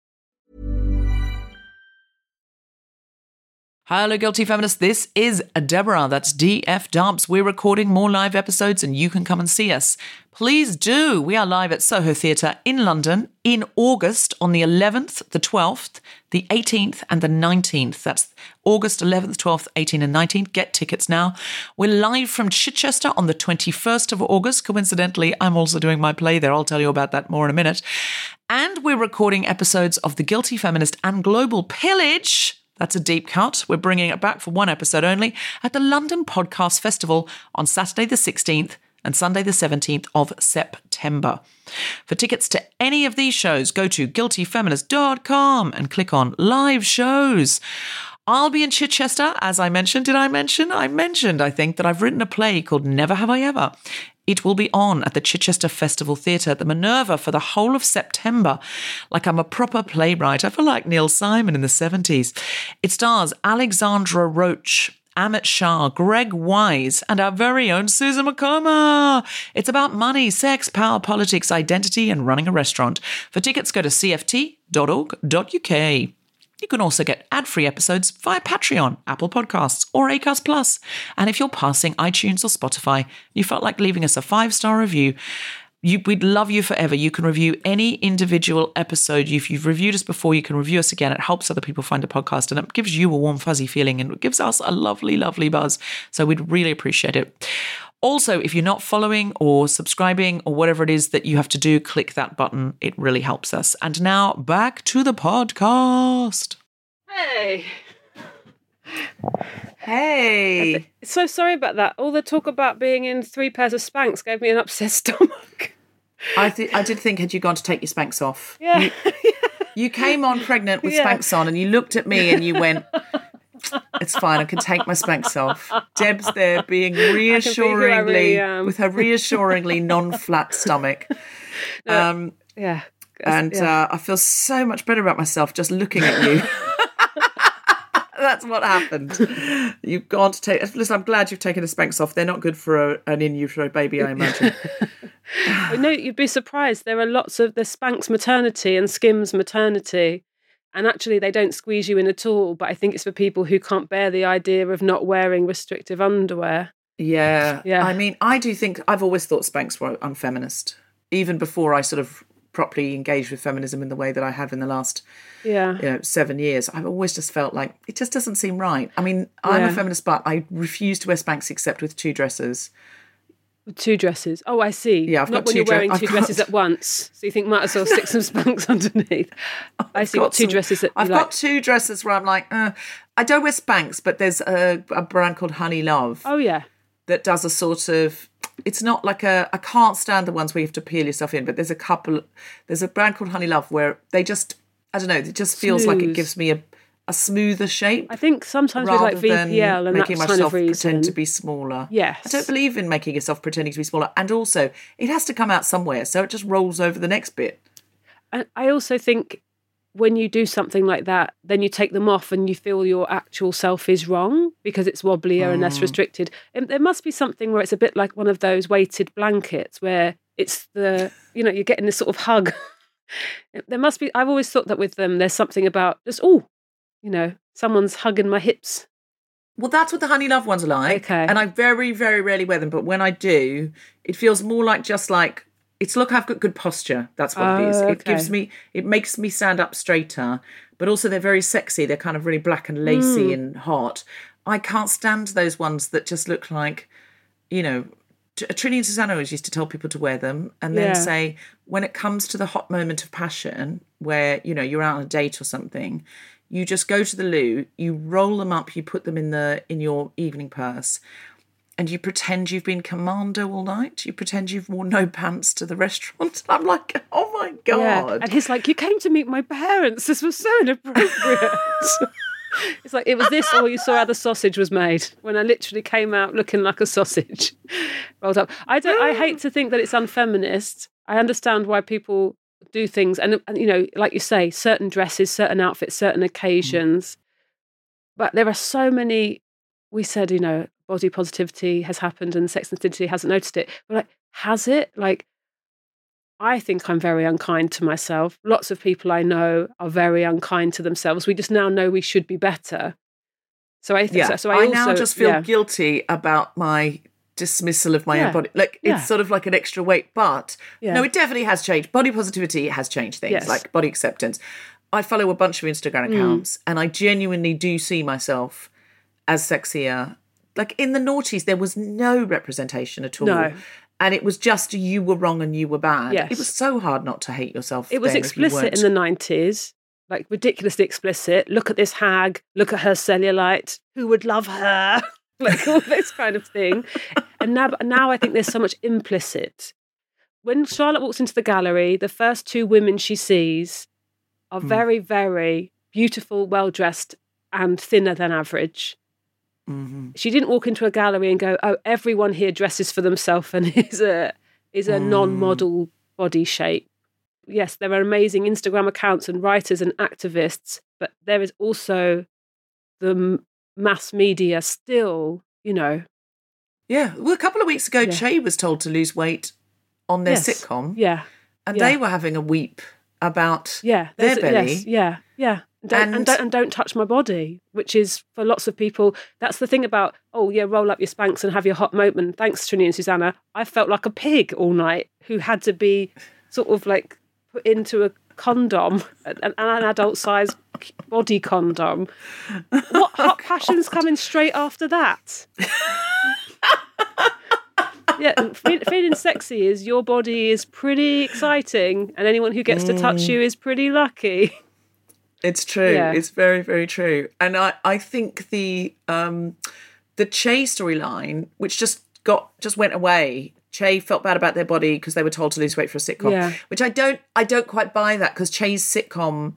Hello, Guilty Feminists. This is Deborah. That's DF Dubs. We're recording more live episodes and you can come and see us. Please do. We are live at Soho Theatre in London in August on the 11th, the 12th, the 18th, and the 19th. That's August 11th, 12th, 18th, and 19th. Get tickets now. We're live from Chichester on the 21st of August. Coincidentally, I'm also doing my play there. I'll tell you about that more in a minute. And we're recording episodes of The Guilty Feminist and Global Pillage. That's a deep cut. We're bringing it back for one episode only at the London Podcast Festival on Saturday the 16th and Sunday the 17th of September. For tickets to any of these shows, go to guiltyfeminist.com and click on live shows. I'll be in Chichester, as I mentioned. Did I mention? I mentioned, I think, that I've written a play called Never Have I Ever. It will be on at the Chichester Festival Theatre at the Minerva for the whole of September. Like I'm a proper playwright. I feel like Neil Simon in the 70s. It stars Alexandra Roach. Amit Shah, Greg Wise, and our very own Susan Wokoma. It's about money, sex, power, politics, identity, and running a restaurant. For tickets, go to cft.org.uk. You can also get ad-free episodes via Patreon, Apple Podcasts, or Acast Plus. And if you're passing iTunes or Spotify, you felt like leaving us a five-star review, you, we'd love you forever. You can review any individual episode. If you've reviewed us before, you can review us again. It helps other people find the podcast and it gives you a warm, fuzzy feeling and it gives us a lovely, lovely buzz. So we'd really appreciate it. Also, if you're not following or subscribing or whatever it is that you have to do, click that button. It really helps us. And now back to the podcast. Hey. Hey. So sorry about that. All the talk about being in three pairs of Spanx gave me an upset *laughs* stomach. I, th- I did think, had you gone to take your Spanx off? Yeah. You came on pregnant with *laughs* Yeah. Spanx on and you looked at me and you went, It's fine, I can take my Spanx off. Deb's there being reassuringly, really with her reassuringly non flat stomach. *laughs* Um, yeah. and yeah. uh, I feel so much better about myself just looking at you. *laughs* *laughs* That's what happened. You've gone to take. Listen, I'm glad you've taken the Spanx off. They're not good for a, an in utero baby, I imagine. No, you'd be surprised. There are lots of the Spanx maternity and Skims maternity, and actually they don't squeeze you in at all. But I think it's for people who can't bear the idea of not wearing restrictive underwear. Yeah. Yeah. I mean, I do think I've always thought Spanx were unfeminist, even before I sort of properly engaged with feminism in the way that I have in the last Yeah. you know seven years. I've always just felt like it just doesn't seem right. I mean, I'm a feminist, but I refuse to wear Spanx except with two dresses. Two dresses. Oh, I see. Yeah, I've Not got when two you're dre- wearing I've two got- dresses at *laughs* once. So you think might as well stick some Spanx *laughs* underneath. *laughs* I see. What got two some- dresses that I've like? got two dresses where I'm like, uh, I don't wear Spanx, but there's a, a brand called Honeylove Oh yeah. that does a sort of. It's not like a. I can't stand the ones where you have to peel yourself in, but there's a couple. There's a brand called Honeylove where they just. I don't know. It just feels like it gives me a, a smoother shape. I think sometimes with like than VPL and making that kind of reason. pretend to be smaller. Yes. I don't believe in making yourself pretending to be smaller. And also, it has to come out somewhere, so it just rolls over the next bit. And I also think when you do something like that, then you take them off and you feel your actual self is wrong because it's wobblier and Mm. less restricted. And there must be something where it's a bit like one of those weighted blankets where it's the, you know, you're getting this sort of hug. *laughs* there must be, I've always thought that with them, there's something about just, oh, you know, someone's hugging my hips. Well, that's what the Honey Love ones are like. Okay. And I very, very rarely wear them, but when I do, it feels more like just like it's look, I've got good posture. That's what it is. Oh, It gives me, it makes me stand up straighter, but also they're very sexy. They're kind of really black and lacy Hmm. and hot. I can't stand those ones that just look like, you know, Trinny and Susannah always used to tell people to wear them and then Yeah. say, when it comes to the hot moment of passion, where, you know, you're out on a date or something, you just go to the loo, you roll them up, you put them in the in your evening purse, and you pretend you've been commando all night. You pretend you've worn no pants to the *laughs* restaurant. I'm like, oh my god! Yeah. And he's like, You came to meet my parents. This was so inappropriate. *laughs* it's like, it was this or you saw how the sausage was made when I literally came out looking like a sausage *laughs* rolled up. I don't, I hate to think that it's unfeminist. I understand why people do things. And, and, you know, like you say, certain dresses, certain outfits, certain mm. occasions. But there are so many, we said, you know, body positivity has happened and sex and sensitivity hasn't noticed it. But like, has it? Like, I think I'm very unkind to myself. Lots of people I know are very unkind to themselves. We just now know we should be better. So I think yeah. so. so I, I, also, now just feel yeah. guilty about my dismissal of my Yeah. own body. Like Yeah. it's sort of like an extra weight, but Yeah. no, it definitely has changed. Body positivity has changed things, Yes. Mm. like body acceptance. I follow a bunch of Instagram accounts and I genuinely do see myself as sexier. Like in the noughties, there was no representation at all. No. And it was just you were wrong and you were bad. Yes. It was so hard not to hate yourself. It was then if you explicit in the nineties, like ridiculously explicit. Look at this hag. Look at her cellulite. Who would love her? *laughs* *laughs* like all this kind of thing. And now, now I think there's so much implicit. When Charlotte walks into the gallery, the first two women she sees are Hmm. very, very beautiful, well dressed, and thinner than average. Mm-hmm. She didn't walk into a gallery and go, "Oh, everyone here dresses for themselves and *laughs* is a is a non-model body shape." Yes, there are amazing Instagram accounts and writers and activists, but there is also the mass media still, you know. Yeah. Well, a couple of weeks ago, Yeah. Che was told to lose weight on their Yes. sitcom. Yeah, And Yeah. they were having a weep about yeah, their belly. Yes, yeah, yeah. don't, and, And- don't, and don't touch my body, which is for lots of people. That's the thing about oh yeah, roll up your Spanx and have your hot moment. Thanks, Trinny and Susannah. I felt like a pig all night who had to be sort of like put into a condom, an, an adult size body condom. What *laughs* hot passions coming straight after that? yeah, fe- feeling sexy is your body is pretty exciting, and anyone who gets to touch you is pretty lucky. It's true. Yeah. It's very, very true. And I, I think the um the Che storyline, which just got just went away. Che felt bad about their body because they were told to lose weight for a sitcom. Yeah. Which I don't I don't quite buy that because Che's sitcom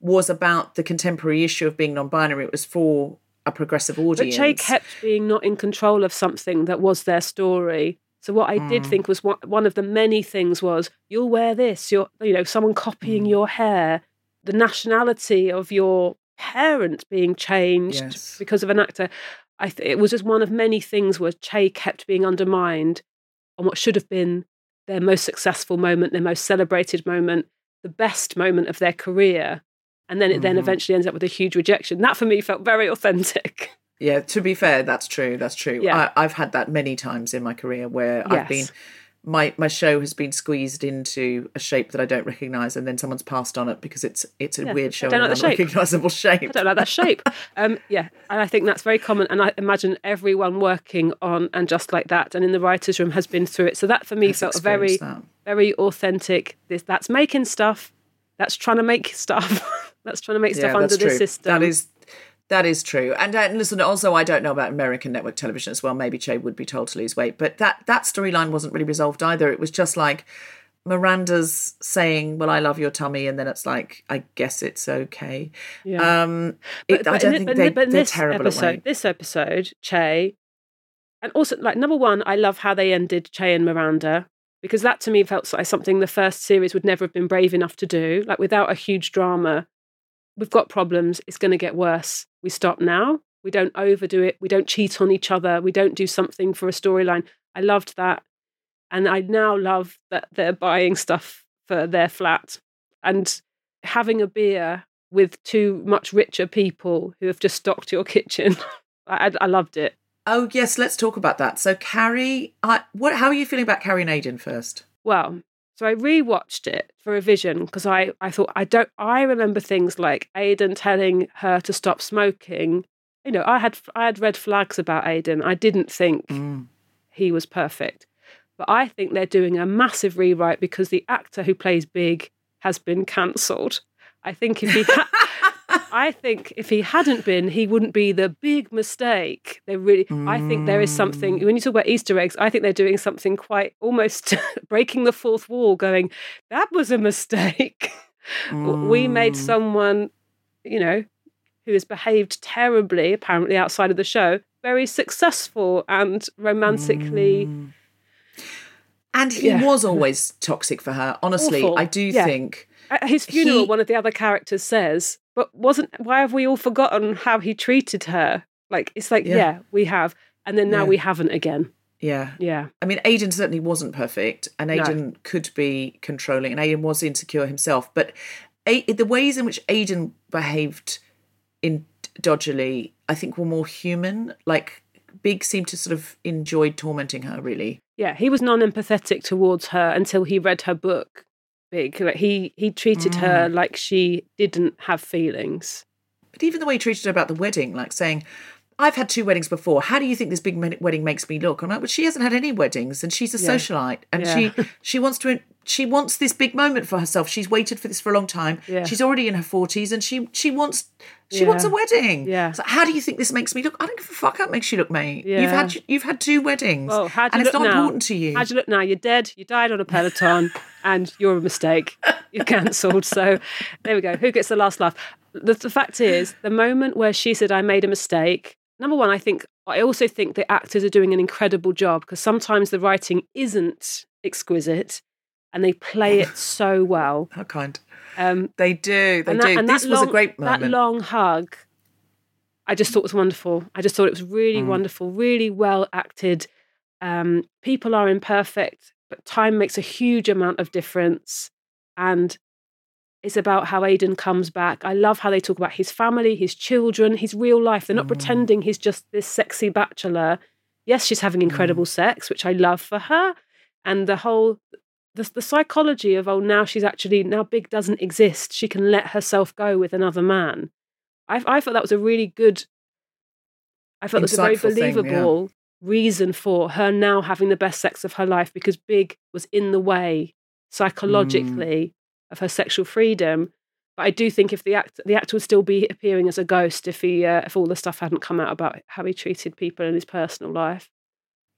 was about the contemporary issue of being non-binary. It was for a progressive audience. But. Che kept being not in control of something that was their story. So what I did mm. think was one, one of the many things was you'll wear this. You're you know someone copying mm. your hair, the nationality of your parent being changed Yes. because of an actor. I th- it was just one of many things where Che kept being undermined on what should have been their most successful moment, their most celebrated moment, the best moment of their career. And then it then mm-hmm. eventually ends up with a huge rejection. That for me felt very authentic. Yeah, to be fair, that's true. That's true. Yeah. I, I've had that many times in my career where I've been Yes. My my show has been squeezed into a shape that I don't recognise, and then someone's passed on it because it's it's a Yeah, weird I show don't like an the shape. unrecognisable shape. I don't like that shape. *laughs* Um, yeah, and I think that's very common. And I imagine everyone working on and just like that, and in the writers' room has been through it. So that for me felt very, that. very authentic. This that's making stuff. That's trying to make stuff. *laughs* that's trying to make stuff Yeah, under the system. That is that is true. And uh, listen, also I don't know about American network television as well. Maybe Che would be told to lose weight, but that that storyline wasn't really resolved either. It was just like Miranda's saying, "Well, I love your tummy," and then it's like, "I guess it's okay." Yeah. Um, it, I don't in- think in- they, but they're terrible episode. This episode, Che, and also like number one, I love how they ended Che and Miranda because that to me felt like something the first series would never have been brave enough to do. Like without a huge drama, we've got problems. It's going to get worse. We stop now. We don't overdo it. We don't cheat on each other. We don't do something for a storyline. I loved that, and I now love that they're buying stuff for their flat and having a beer with two much richer people who have just stocked your *laughs* kitchen. I, I, loved it. Oh yes, let's talk about that. So Carrie, I, what? How are you feeling about Carrie and Aidan first? Well, so I rewatched it for a vision because I, I thought I don't I remember things like Aidan telling her to stop smoking. You know, I had I had red flags about Aidan. I didn't think mm. he was perfect. But I think they're doing a massive rewrite because the actor who plays Big has been cancelled. I think if he ha- I think if he hadn't been, he wouldn't be the big mistake. They really I think there is something mm. when you talk about Easter eggs, I think they're doing something quite almost *laughs* breaking the fourth wall, going, That was a mistake. we made mm. someone, you know, who has behaved terribly, apparently outside of the show, very successful and romantically mm. And he Yeah. was always toxic for her. Honestly, Awful. I do Yeah. think. At his funeral, He- one of the other characters says, "But wasn't why have we all forgotten how he treated her? Like it's like, Yeah. yeah, we have, and then now Yeah. we haven't again. Yeah. Yeah, I mean, Aidan certainly wasn't perfect, and Aidan could be controlling, and Aidan was insecure himself. But A- the ways in which Aidan behaved in dodgily, I think, were more human. Like Big seemed to sort of enjoy tormenting her. Really, yeah. He was non-empathetic towards her until he read her book. Big, like he he treated Mm. her like she didn't have feelings. but even the way he treated her about the wedding, like saying. I've had two weddings before. How do you think this big wedding makes me look? I'm like, but she hasn't had any weddings, and she's a Yeah. socialite, and Yeah. she *laughs* she wants to she wants this big moment for herself. She's waited for this for a long time. Yeah. She's already in her forties, and she she wants she wants a wedding. Yeah. So how do you think this makes me look? I don't give a fuck how it makes you look, mate. Yeah. You've had you've had two weddings. Well, how do and you it's look not now? important to you. How do you look now? You're dead. You died on a peloton, *laughs* and you're a mistake. You're cancelled. So there we go. Who gets the last laugh? The, the fact is, the moment where she said, "I made a mistake." Number one, I think I also think the actors are doing an incredible job because sometimes the writing isn't exquisite, and they play it *laughs* so well. How kind. Um, They do. They and do. and this that was long- a great moment. That long hug, I just thought was wonderful. I just thought it was really Mm. wonderful, really well acted. Um, people are imperfect, but time makes a huge amount of difference. And It's about how Aidan comes back. I love how they talk about his family, his children, his real life. They're not Mm. pretending he's just this sexy bachelor. Yes, she's having incredible Mm. sex, which I love for her. And the whole the, the psychology of oh now she's actually now big doesn't exist. She can let herself go with another man. I I thought that was a really good I felt it was a very Insightful thing, yeah. believable reason for her now having the best sex of her life because Big was in the way psychologically of her sexual freedom. But I do think if the act the actor would still be appearing as a ghost if he uh, if all the stuff hadn't come out about how he treated people in his personal life.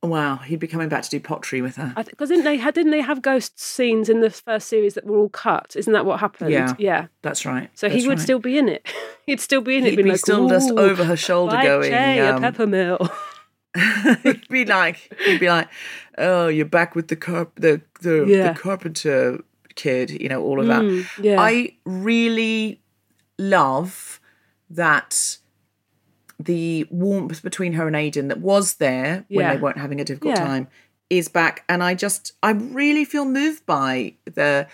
Wow, he'd be coming back to do pottery with her. Because didn't they had didn't they have ghost scenes in the first series that were all cut? Isn't that what happened? Yeah. Yeah. That's right. So he would right. still be in it. *laughs* He'd still be in it. He'd be like, still just over her shoulder going, Jay, a um, peppermill. *laughs* *laughs* he'd be like, he'd be like, "Oh, you're back with the carp, the the, Yeah. the carpenter kid," you know, all of that. Mm, yeah. I really love that the warmth between her and Aidan that was there when they weren't having a difficult Yeah. time is back, and I just I really feel moved by the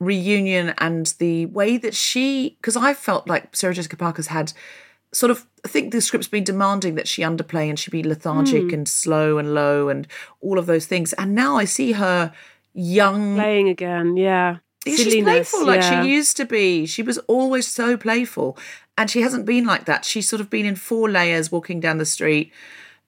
reunion and the way that she because I felt like Sarah Jessica Parker's had sort of I think the script's been demanding that she underplay and she be lethargic Hmm. and slow and low and all of those things. And now I see her young. Playing again, yeah. She's Silliness, playful like yeah. she used to be. She was always so playful. And she hasn't been like that. She's sort of been in four layers walking down the street,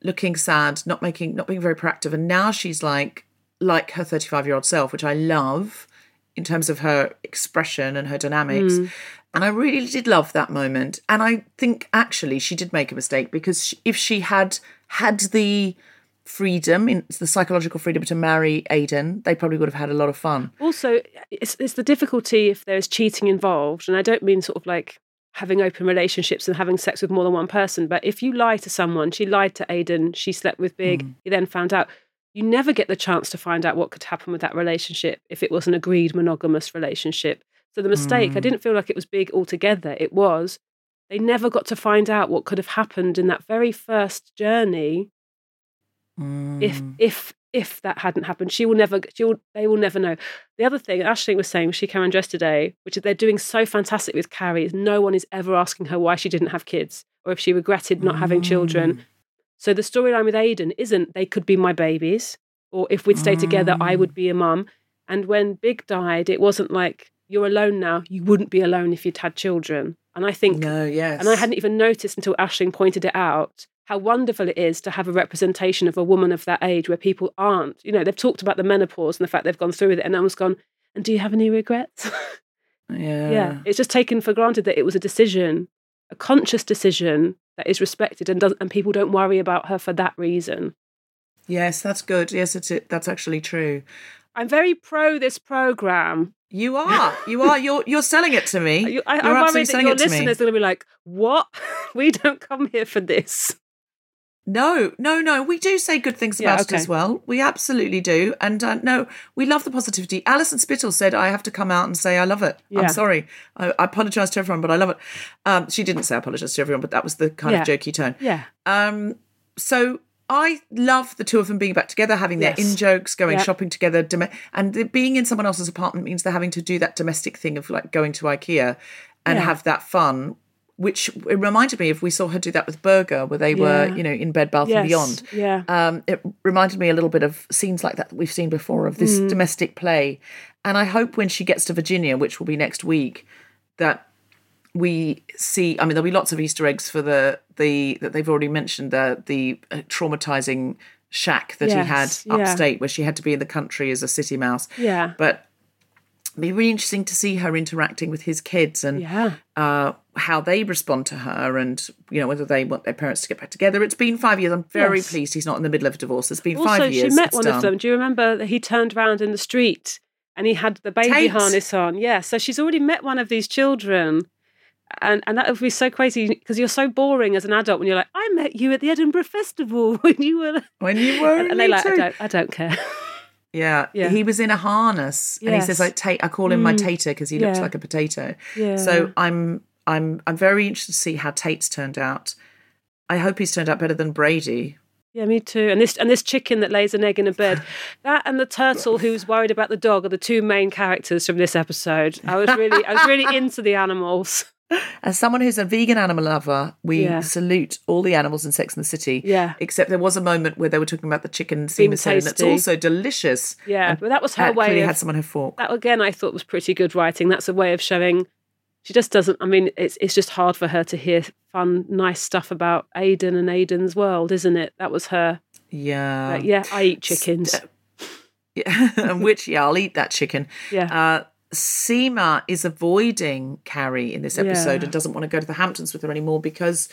looking sad, not making not being very proactive. And now she's like like her 35 year old self, which I love in terms of her expression and her dynamics. Mm. And I really did love that moment. And I think actually she did make a mistake because she, if she had had the freedom, in the psychological freedom to marry Aidan, they probably would have had a lot of fun. Also, it's, it's the difficulty if there's cheating involved. And I don't mean sort of like having open relationships and having sex with more than one person. But if you lie to someone, she lied to Aidan, she slept with Big, Mm. he then found out. You never get the chance to find out what could happen with that relationship if it was an agreed monogamous relationship. So the mistake, Mm. I didn't feel like it was big altogether. It was they never got to find out what could have happened in that very first journey Mm. if if that hadn't happened she will never she will, they will never know the other thing Ashley was saying she came and dressed today which is they're doing so fantastic with Carrie is no one is ever asking her why she didn't have kids or if she regretted not having Mm. children so the storyline with Aidan isn't they could be my babies or if we'd stay together I Mm. would be a mum and when Big died it wasn't like you're alone now you wouldn't be alone if you'd had children and I think No, yes. and I hadn't even noticed until Ashling pointed it out how wonderful it is to have a representation of a woman of that age where people aren't, you know, they've talked about the menopause and the fact they've gone through with it, and one's gone, and do you have any regrets? *laughs* Yeah. yeah. It's just taken for granted that it was a decision, a conscious decision that is respected and doesn't and people don't worry about her for that reason. Yes, that's good. Yes, it's it. That's actually true. I'm very pro this program. You are. You are. You're. You're selling it to me. *laughs* You- I, I'm worried that selling your it to me. listeners are going to be like, "What? *laughs* we don't come here for this." No, no, no. We do say good things Yeah, about it as well. We absolutely do. And uh, no, we love the positivity. Alison Spittle said, I have to come out and say I love it. Yeah. I'm sorry. I, I apologise to everyone, but I love it. Um, she didn't say I apologise to everyone, but that was the kind Yeah. of jokey tone. Yeah. Um, so I love the two of them being back together, having their Yes. in jokes, going Yep. shopping together, dom- and the, being in someone else's apartment means they're having to do that domestic thing of like going to IKEA and Yeah. have that fun. Which it reminded me of we saw her do that with Berger, where they were, you know, in Bed Bath Yes. and Beyond. Yeah. Um, it reminded me a little bit of scenes like that that we've seen before of this Mm. domestic play. And I hope when she gets to Virginia, which will be next week, that we see. I mean, there'll be lots of Easter eggs for the the that they've already mentioned the the uh, traumatizing shack that he had Yes, yeah. upstate, where she had to be in the country as a city mouse. Yeah. But it'd be really interesting to see her interacting with his kids and Yeah. uh, how they respond to her and you know whether they want their parents to get back together. It's been five years. I'm very Yes. pleased he's not in the middle of a divorce. It's been Also, five years. she met one done. of them. Do you remember that he turned around in the street and he had the baby Tate. harness on? Yeah. So she's already met one of these children. And and that would be so crazy because you're so boring as an adult when you're like, I met you at the Edinburgh Festival *laughs* when you were *laughs* When you were, and, and they like, I don't, I don't care. *laughs* Yeah, Yeah. he was in a harness, and he says, Yes. "I take, I call him my Mm. tater because he looks like a potato." Yeah. So I'm, I'm, I'm very interested to see how Tate's turned out. I hope he's turned out better than Brady. Yeah, me too. And this and this chicken that lays an egg in a bed, that and the turtle who's worried about the dog are the two main characters from this episode. I was really, I was really into the animals. As someone who's a vegan animal lover, we Yeah. salute all the animals in Sex and the City. Yeah. Except there was a moment where they were talking about the chicken semen and it's tasty. also delicious. Yeah, but that was her way clearly of- had someone her fork. That again, I thought was pretty good writing. That's a way of showing she just doesn't. I mean, it's it's just hard for her to hear fun, nice stuff about Aidan and Aidan's world, isn't it? That was her. yeah. Like, yeah, I eat chickens. Yeah, *laughs* and which yeah, I'll eat that chicken. Yeah. Uh, Seema is avoiding Carrie in this episode Yeah. and doesn't want to go to the Hamptons with her anymore because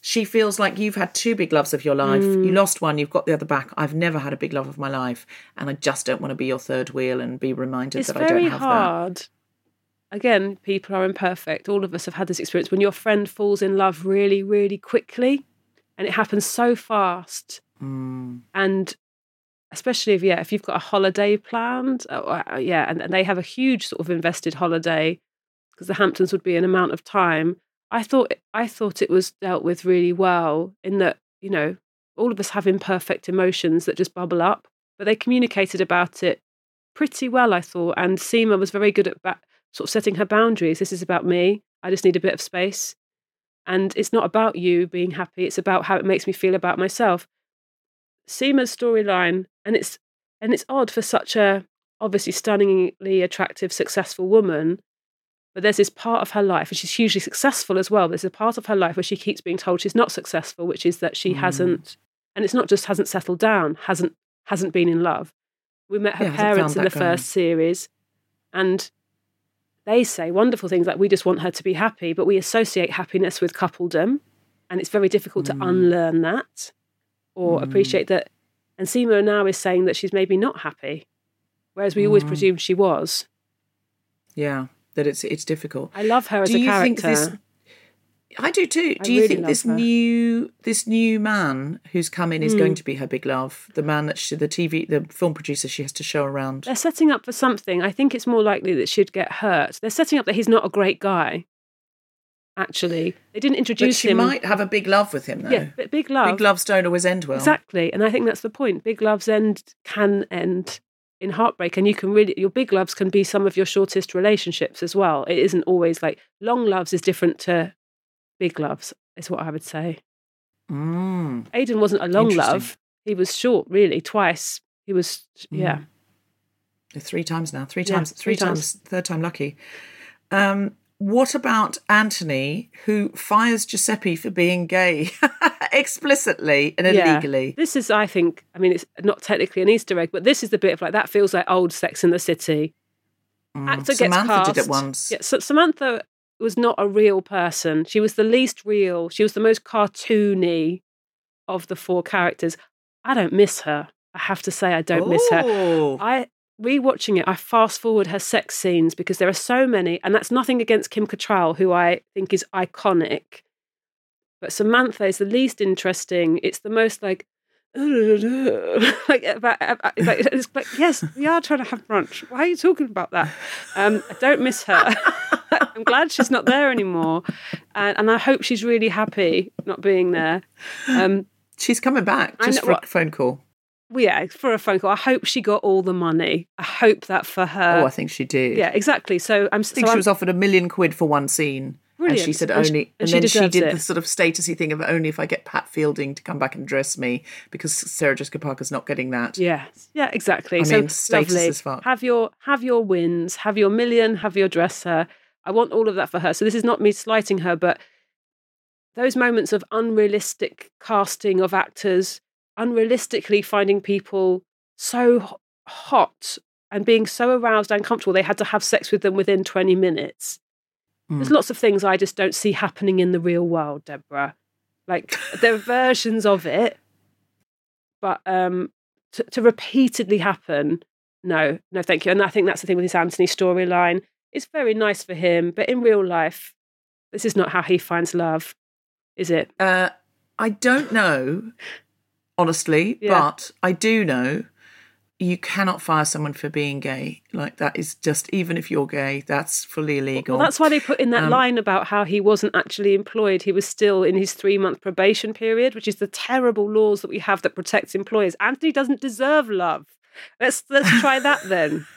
she feels like you've had two big loves of your life. Mm. You lost one, you've got the other back. I've never had a big love of my life, and I just don't want to be your third wheel and be reminded it's that I don't have that. hard. Again, people are imperfect. All of us have had this experience when your friend falls in love really, really quickly, and it happens so fast. Mm. And especially if yeah, if you've got a holiday planned, uh, uh, yeah, and, and they have a huge sort of invested holiday because the Hamptons would be an amount of time. I thought I thought it was dealt with really well in that you know all of us have imperfect emotions that just bubble up, but they communicated about it pretty well, I thought. And Seema was very good at ba- sort of setting her boundaries. This is about me. I just need a bit of space. And it's not about you being happy, it's about how it makes me feel about myself. Seema's storyline, and it's and it's odd for such a obviously stunningly attractive, successful woman. But there's this part of her life, and she's hugely successful as well. There's a part of her life where she keeps being told she's not successful, which is that she hasn't, and it's not just hasn't settled down, hasn't hasn't been in love. We met her Yeah, parents in the guy. first series, and they say wonderful things like we just want her to be happy, but we associate happiness with coupledom, and it's very difficult Mm. to unlearn that or appreciate that. And Seema now is saying that she's maybe not happy, whereas we Mm. always presumed she was. Yeah, that it's it's difficult. I love her as Do a you think character. this- I do too. I Do you really think this her. new this new man who's come in is Hmm. going to be her big love? The man that she, the TV, the film producer she has to show around. They're setting up for something. I think it's more likely that she'd get hurt. They're setting up that he's not a great guy. Actually, they didn't introduce But she him. might have a big love with him, though. yeah, but big love. Big loves don't always end well. Exactly. And I think that's the point. Big loves end can end in heartbreak. And you can really your big loves can be some of your shortest relationships as well. It isn't always like long loves is different to big loves, is what I would say. Mm. Aidan wasn't a long love. He was short, really, twice. He was yeah. Three times now. Three Yeah, times. Three, three times. Third time lucky. Um, what about Anthony, who fires Giuseppe for being gay *laughs* explicitly and Yeah. illegally? This is, I think, I mean, it's not technically an Easter egg, but this is the bit of like that feels like old Sex in the City. Actor gets Mm. Samantha cast. did it once. Yeah, so Samantha was not a real person. She was the least real. She was the most cartoony of the four characters. I don't miss her. I have to say, I don't miss her. Oh. I rewatching it, I fast forward her sex scenes because there are so many, and that's nothing against Kim Cattrall, who I think is iconic. But Samantha is the least interesting. It's the most like, *laughs* like, about, about- like, it's like, yes, we are trying to have brunch. Why are you talking about that? Um, I don't miss her. *laughs* I'm glad she's not there anymore, and, and I hope she's really happy not being there. Um, She's coming back just know- for a phone call. Well, yeah, for a phone call. I hope she got all the money. I hope that for her. oh, I think she did. Yeah, exactly. So I'm. I think so she I'm- was offered a million quid for one scene. And she Brilliant. said And she- only, and and, she then she deserves did it. the sort of statusy thing of only if I get Pat Fielding to come back and dress me because Sarah Jessica Parker's not getting that. Yeah, yeah, exactly. I so mean, status lovely. as fuck. Have your have your wins, have your million, have your dresser. I want all of that for her. So this is not me slighting her, but those moments of unrealistic casting of actors, unrealistically finding people so hot and being so aroused and comfortable they had to have sex with them within 20 minutes. There's Hmm. lots of things I just don't see happening in the real world, Deborah. Like there are versions of it, but um, to, to repeatedly happen, no, no, thank you. And I think that's the thing with this Anthony storyline. It's very nice for him, but in real life, this is not how he finds love, is it? Uh, I don't know, honestly, Yeah. but I do know you cannot fire someone for being gay. Like that is just even if you're gay, that's fully illegal. Well, that's why they put in that Um, line about how he wasn't actually employed. He was still in his three month probation period, which is the terrible laws that we have that protects employers. Anthony doesn't deserve love. Let's let's try that then. *laughs*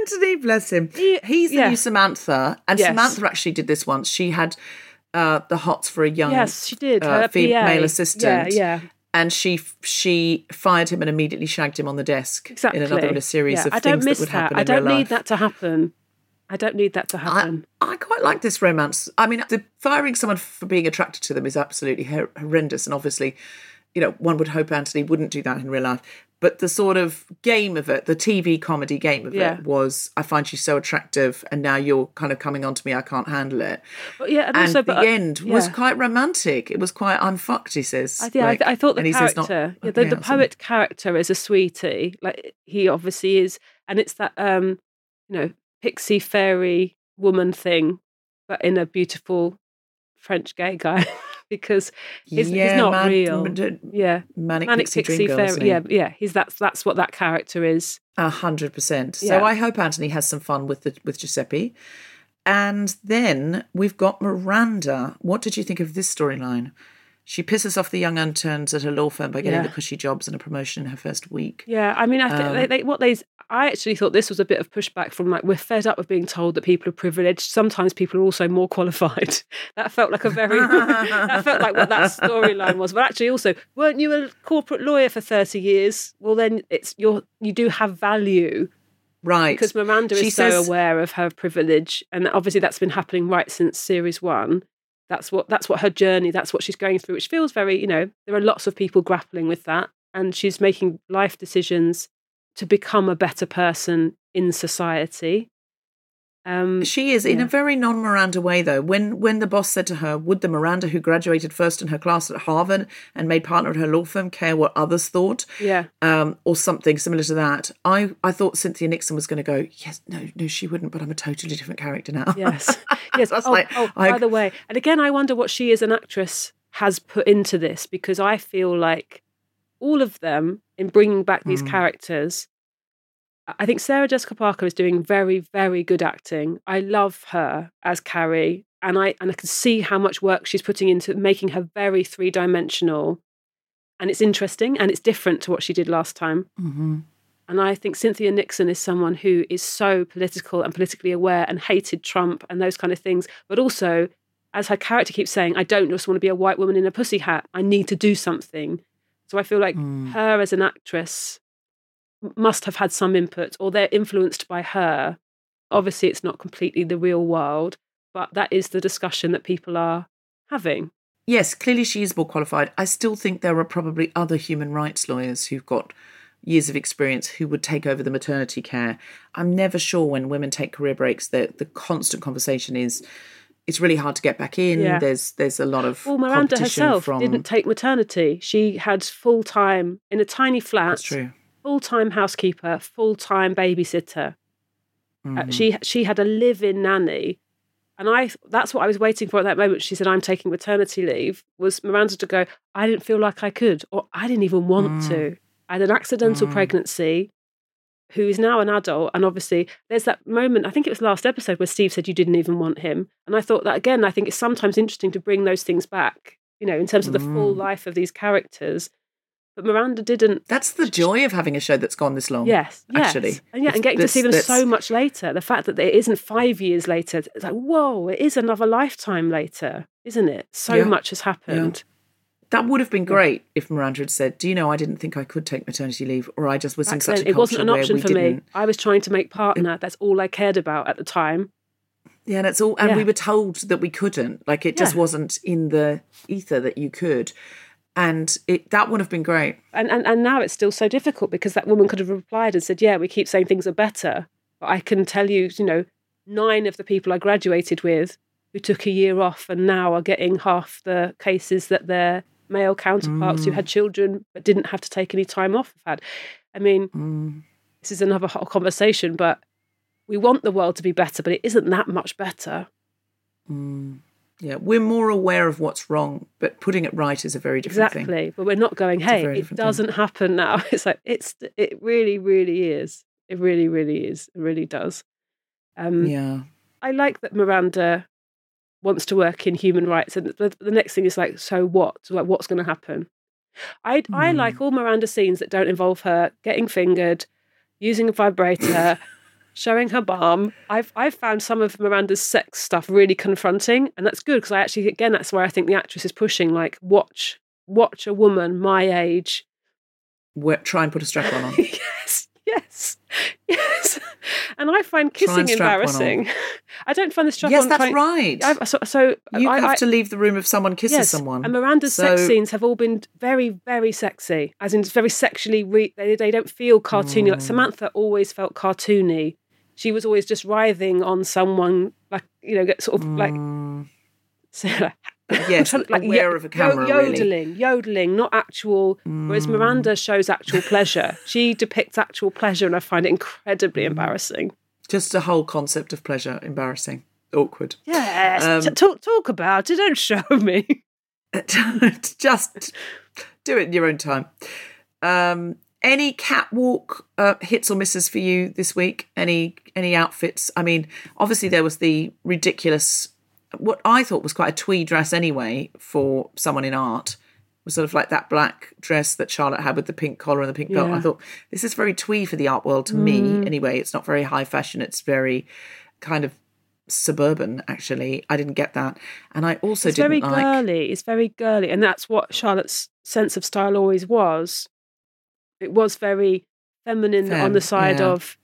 Anthony, bless him. He- He's the yeah. new Samantha, and Yes. Samantha actually did this once. She had uh, the hots for a young yes, she did. uh, Her female assistant. Yeah, yeah. and she she fired him and immediately shagged him on the desk Exactly. in another in a series Yeah, of I things that would happen I in don't need life. that to happen. I don't need that to happen. I quite like this romance. I mean, the firing someone for being attracted to them is absolutely hor- horrendous, and obviously, you know, one would hope Anthony wouldn't do that in real life. But the sort of game of it, the TV comedy game of Yeah. it, was I find you so attractive, and now you're kind of coming on to me. I can't handle it. But yeah, and, And also, the but, uh, end was quite romantic. It was quite I'm fucked. He says. I, yeah, Like, th- I thought the says not- character, yeah, the, the poet character is a sweetie. Like he obviously is, and it's that um, you know, pixie fairy woman thing, but in a beautiful French gay guy *laughs* because he's, he's not mad- real. d- Yeah, manic, manic pixie, pixie, dream girl, fairy. isn't he? Yeah, yeah. He's that's that's what that character is. A hundred percent. So I hope Anthony has some fun with the with Giuseppe. And then we've got Miranda. What did you think of this storyline? She pisses off the young interns at her law firm by getting Yeah. the cushy jobs and a promotion in her first week. Yeah, I mean, I think Um, they, they, what they. I actually thought this was a bit of pushback from like we're fed up with being told that people are privileged. Sometimes people are also more *laughs* qualified. that felt like a very that felt like what that *laughs* storyline was. But actually, also, weren't you a corporate lawyer for thirty years? Well, then it's your you do have value Right. because Miranda She is so aware of her privilege, and obviously that's been happening right since series one. That's what that's what her journey. That's what she's going through, which feels very you know there are lots of people grappling with that, and she's making life decisions to become a better person in society. Um, She is in Yeah. a very non-Miranda way, though. When when the boss said to her, "Would the Miranda who graduated first in her class at Harvard and made partner at her law firm care what others thought?" yeah, um, or something similar to that. I, I thought Cynthia Nixon was going to go, yes, no, no, she wouldn't, but I'm a totally different character now. *laughs* yes, yes. That's oh, like, oh, I- by the way, and again, I wonder what she as an actress has put into this because I feel like all of them in bringing back these Mm. characters. I think Sarah Jessica Parker is doing very, very good acting. I love her as Carrie, and I and I can see how much work she's putting into making her very three dimensional, and it's interesting and it's different to what she did last time. Mhm. And I think Cynthia Nixon is someone who is so political and politically aware and hated Trump and those kind of things. But also, as her character keeps saying, I don't just want to be a white woman in a pussy hat. I need to do something. So I feel like Mm. her as an actress must have had some input or they're influenced by her. Obviously, it's not completely the real world, but that is the discussion that people are having. Yes, clearly she is more qualified. I still think there are probably other human rights lawyers who've got years of experience who would take over the maternity care. I'm never sure when women take career breaks that the constant conversation is it's really hard to get back in. Yeah. There's there's a lot of Well, Miranda herself from didn't take maternity. She had full time in a tiny flat. That's true. full time housekeeper, full time babysitter. Uh, Mhm. she she had a live in nanny, and I that's what I was waiting for at that moment. She said, "I'm taking maternity leave." Was Miranda to go? I didn't feel like I could, or I didn't even want Mm. to. I had an accidental Mm. pregnancy. Who is now an adult, and obviously there's that moment. I think it was last episode where Steve said you didn't even want him, and I thought that again. I think it's sometimes interesting to bring those things back. You know, in terms of the full Mm. life of these characters. But Miranda didn't That's the joy of having a show that's gone this long. Yes, yes. actually. and yeah, It's- and getting to see them so much later. The fact that it isn't five years later, it's like whoa, it is another lifetime later, isn't it? So Yeah. much has happened. That would have been great if Miranda had said, "Do you know I didn't think I could take maternity leave, or I just was in such then, a it wasn't culture an where option we for me. didn't." I was trying to make partner. That's all I cared about at the time. Yeah, and it's all, and Yeah. we were told that we couldn't. Like it just Yeah. wasn't in the ether that you could, and it that would have been great. And, and and now it's still so difficult because that woman could have replied and said, "Yeah, we keep saying things are better, but I can tell you, you know, nine of the people I graduated with who took a year off and now are getting half the cases that their male counterparts who Mm. had children but didn't have to take any time off have had." I mean, Mm. this is another whole conversation, but we want the world to be better, but it isn't that much better. Mm. Yeah, we're more aware of what's wrong, but putting it right is a very different thing. exactly. But we're not going, hey, it doesn't happen now. *laughs* It's like it's it really, really is. It really, really is. It really does. Um, Yeah. I like that Miranda wants to work in human rights, and the, the next thing is like, so what? Like, what's going to happen? I I Hmm. like all Miranda scenes that don't involve her getting fingered, using a vibrator, *laughs* showing her bum. I've I've found some of Miranda's sex stuff really confronting, and that's good because I actually again that's where I think the actress is pushing. Like, watch watch a woman my age we try and put a strap on on. *laughs* yes, yes, *laughs* yes. *laughs* And I find kissing strap one on. embarrassing. *laughs* I don't find the strap yes, on. that's trying- right. I've, so, so you I, have I- to leave the room if someone kisses yes, someone. And Miranda's sex scenes have all been very, very sexy. As in, very sexually. Re- they, they don't feel cartoony. Mm. Like Samantha always felt cartoony. She was always just writhing on someone, like you know, get sort of like. *laughs* So, Mm. Yes, *laughs* aware yo- of a camera, really. Mm. yodeling, yodeling, not actual. Whereas Miranda shows actual pleasure. *laughs* She depicts actual pleasure, and I find it Mm. incredibly embarrassing. Just the whole concept of pleasure, embarrassing, awkward. Yes, Um, t- talk talk about it. Don't show me. *laughs* Just do it in your own time. Um, any catwalk uh, hits or misses for you this week? Any any outfits? I mean, obviously there was the ridiculous, what I thought was quite a twee dress anyway for someone in art. Was sort of like that black dress that Charlotte had with the pink collar and the pink belt. Yeah. I thought this is very twee for the art world to me. Mm. Anyway, it's not very high fashion. It's very kind of suburban. Actually, I didn't get that, and I also It's didn't very like. girly. It's very girly, and that's what Charlotte's sense of style always was. It was very feminine on the side yeah. of,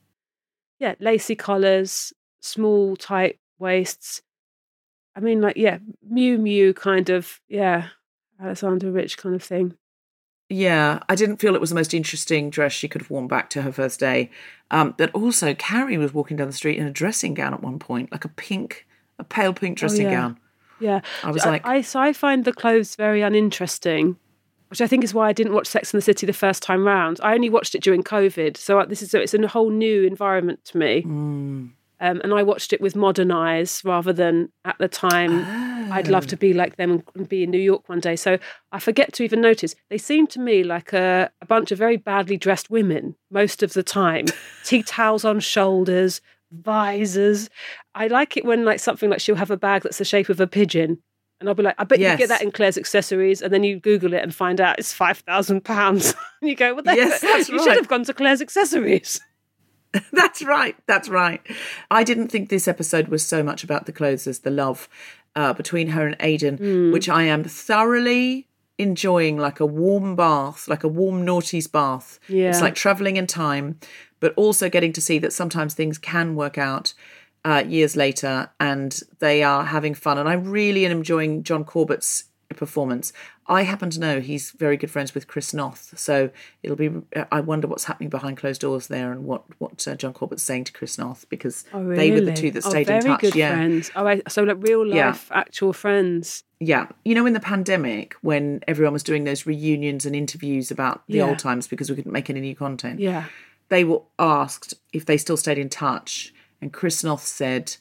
yeah, lacy collars, small tight waists. I mean, like yeah, Miu Miu kind of yeah, Alessandra Rich kind of thing. Yeah, I didn't feel it was the most interesting dress she could have worn back to her first day. Um, but also, Carrie was walking down the street in a dressing gown at one point, like a pink, a pale pink dressing Oh, yeah. gown. Yeah, I was like- I, so I find the clothes very uninteresting, which I think is why I didn't watch Sex and the City the first time round. I only watched it during COVID, so this is it's a whole new environment to me. Mm. Um, and I watched it with modern eyes rather than at the time. I'd love Oh. to be like them and be in New York one day. So I forget to even notice. They seem to me like a, a bunch of very badly dressed women most of the time. *laughs* Tea towels on shoulders, visors. I like it when like something like she'll have a bag that's the shape of a pigeon. And I'll be like, I bet you get that in Claire's accessories, and then you Google it and find out it's five thousand pounds. *laughs* and you go, well, Yes, that's you right. should have gone to Claire's accessories. *laughs* That's right. That's right. I didn't think this episode was so much about the clothes as the love uh, between her and Aidan, Hmm. which I am thoroughly enjoying like a warm bath, like a warm noughties bath. Yeah. It's like traveling in time, but also getting to see that sometimes things can work out uh, years later and they are having fun. And I really am enjoying John Corbett's performance. I happen to know he's very good friends with Chris Noth, so it'll be. I wonder what's happening behind closed doors there, and what what uh, John Corbett's saying to Chris Noth because Oh, they were the two that Oh, stayed very in touch. good yeah, friends. Oh, I, so like real life, Yeah. actual friends. yeah. You know, in the pandemic when everyone was doing those reunions and interviews about the Yeah. old times because we couldn't make any new content. Yeah. they were asked if they still stayed in touch, and Chris Noth said,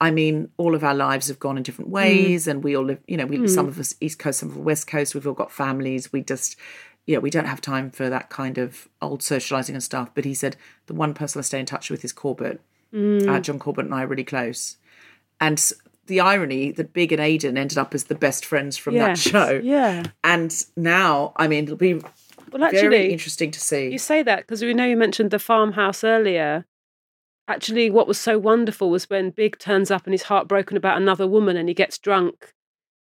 "I mean, all of our lives have gone in different mm. ways, and we all live. You know, we some mm. of us East Coast, some of us West Coast. We've all got families. We just." Yeah, we don't have time for that kind of old socializing and stuff. But he said the one person I stay in touch with is Corbett. Uh, mm. John Corbett and I are really close. And the irony that Big and Aidan ended up as the best friends from that show. yeah. And now, I mean, it'll be Well, actually, very interesting to see. You say that because we know you mentioned the farmhouse earlier. Actually, what was so wonderful was when Big turns up and he's heartbroken about another woman and he gets drunk.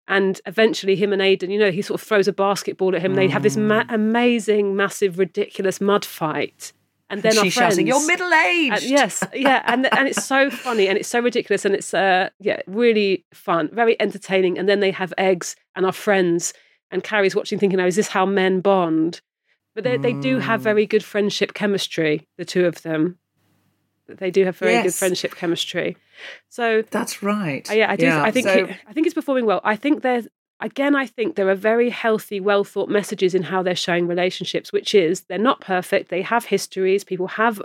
And eventually, him and Aidan, you know, he sort of throws a basketball at him. They have this ma- Mm. amazing, massive, ridiculous mud fight. And then our She's shouting, friends- "You're middle aged." Yes, yeah, and and it's so funny and it's so ridiculous and it's uh yeah really fun, very entertaining. And then they have eggs and our friends and Carrie's watching, thinking, "Oh, is this how men bond?" But they they do Mm. have very good friendship chemistry, the two of them. They do have very good friendship chemistry. So That's right. uh, yeah, I do. I think so- it, I think it's performing well. I think there's again. I think there are very healthy, well thought messages in how they're showing relationships, which is they're not perfect. They have histories. People have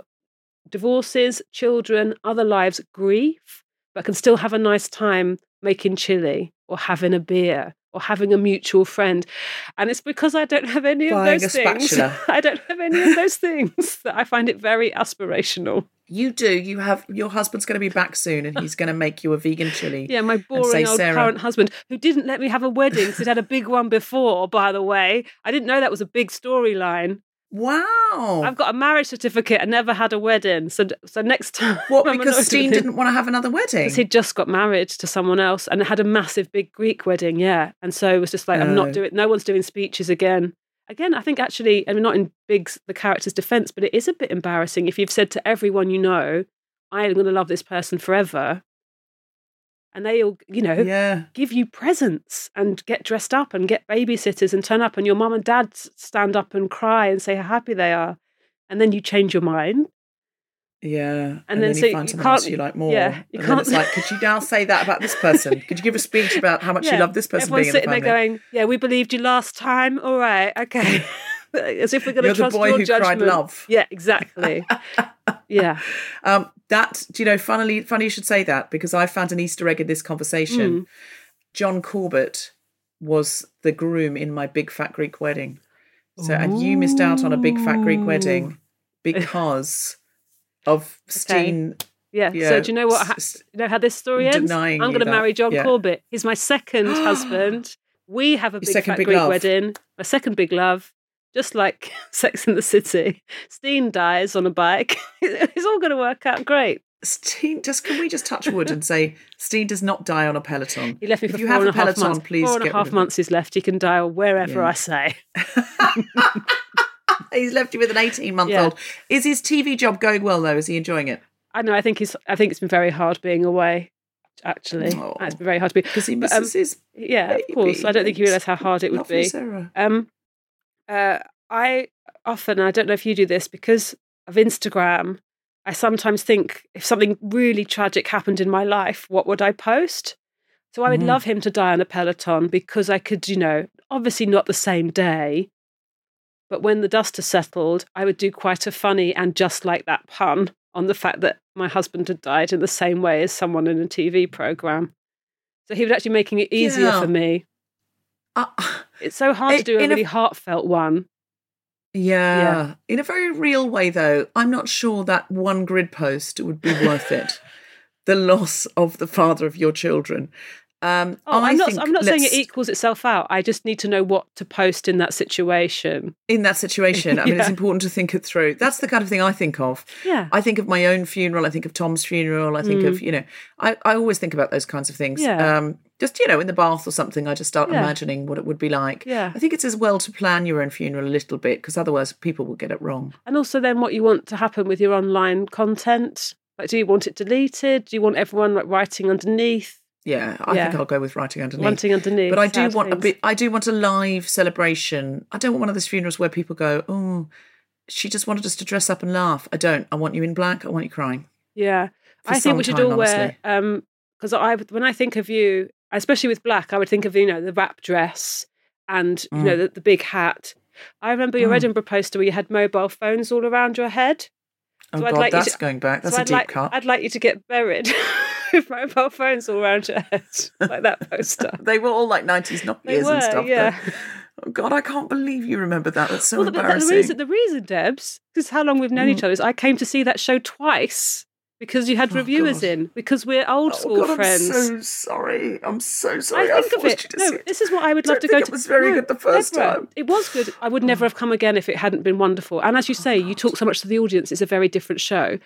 divorces, children, other lives, grief, but can still have a nice time making chili or having a beer or having a mutual friend. And it's because I don't have any of those a things. spatula. *laughs* I don't have any of those things *laughs* that I find it very aspirational. You do. You have your husband's going to be back soon, and he's going to make you a vegan chili. *laughs* Yeah, my say, boring old "Sara." current husband who didn't let me have a wedding because he'd had a big one before, by the way. I didn't know that was a big storyline. Wow. I've got a marriage certificate I never had a wedding. So so next time *laughs* what? I'm Because Steen didn't want to have another wedding. Because he'd just got married to someone else and had a massive big Greek wedding, yeah. And so it was just like, I'm Oh. not doing no one's doing speeches again. Again, I think actually, I mean not in Big's the character's defense, but it is a bit embarrassing if you've said to everyone you know, I am gonna love this person forever. And they'll you know, yeah. give you presents and get dressed up and get babysitters and turn up and your mum and dad stand up and cry and say how happy they are. And then you change your mind. Yeah, and, then then, so you find you else can't- you like more. yeah, you and then it's can't- like, could you now say that about this person? Could you give a speech about how much you love this person Everyone's being in the sitting there going, "Yeah, we believed you last time. All right, okay." *laughs* As if we're going to You're the trust boy your who cried judgment. love. Yeah, exactly. *laughs* yeah. *laughs* Um, that do you know? Funnily, funny you should say that because I found an Easter egg in this conversation. Mm. John Corbett was the groom in my big fat Greek wedding. So, and you missed out on a big fat Greek wedding *laughs* because of Steen. Yeah. Yeah, So do you know what? ha- you know how this story ends? denying I'm going to marry John Yeah. Corbett. He's my second *gasps* husband. We have a big fat big Greek love. wedding. My second big love. Just like *laughs* Sex in the City. Steen dies on a bike. *laughs* it's all going to work out great. Steen, just can we just touch wood and say Steen does not die on a peloton? He left me if for you four have and a half peloton, months. please four and a half months is left. He can die wherever Yeah. I say. *laughs* He's left you with an 18 month Yeah. old. Is his TV job going well though? Is he enjoying it? I know. I think he's. I think it's been very hard being away. Actually, Oh. it's been very hard to be. Because he But, um, his yeah, of course. I don't think he realised how hard it would be. Sara. Um, uh, I often, I don't know if you do this because of Instagram. I sometimes think if something really tragic happened in my life, what would I post? So I would Mhm. love him to die on a peloton because I could, you know, obviously not the same day, but when the dust has settled, I would do quite a funny and just like that pun on the fact that my husband had died in the same way as someone in a TV program. So he was actually making it easier Yeah. for me. Uh, *laughs* It's so hard to do a in a- really heartfelt one. yeah. In a very real way, though, I'm not sure that one grid post would be worth it. *laughs* the loss of the father of your children. Um, Oh, I I'm not. I'm not saying it equals itself out. I just need to know what to post in that situation. in that situation. *laughs* I mean, it's important to think it through. That's the kind of thing I think of. Yeah. I think of my own funeral. I think of Tom's funeral. I think of, you know, I, I always think about those kinds of things. Mm. Yeah. Um, just, you know, in the bath or something, I just start Yeah. imagining what it would be like. Yeah. I think it's as well to plan your own funeral a little bit because otherwise people will get it wrong. And also, then what you want to happen with your online content? Like, do you want it deleted? Do you want everyone like writing underneath? Yeah, I Yeah. think I'll go with writing underneath. Wanting underneath, But I do want a bit. I do want a live celebration. I don't want one of those funerals where people go, "Oh, she just wanted us to dress up and laugh." I don't. I want you in black. I want you crying. Yeah, I think we should time, all wear honestly. um because I when I think of you, especially with black, I would think of you know the wrap dress and you know the, the big hat. I remember your Mm. Edinburgh poster where you had mobile phones all around your head. Oh So God, like you that's to- going back. That's so a I'd deep like, cut. I'd like you to get buried *laughs* with mobile phones all around your head, *laughs* like that poster. *laughs* They were all like nineties Nokias and stuff. yeah. though. Oh God, I can't believe you remember that. That's so well, the, the- the reason, the reason, Debs, because how long we've known each Mm. other is I came to see that show twice because you had Oh, reviewers God. in because we're old oh school God, friends. I'm so sorry. I'm so sorry. I think of it. No, it. this is what I would love to go it to. It was very No, good the first Deborah, time. It was good. I would hmm. never have come again if it hadn't been wonderful. And as you oh, say, you talk so much to the audience. It's a very different show.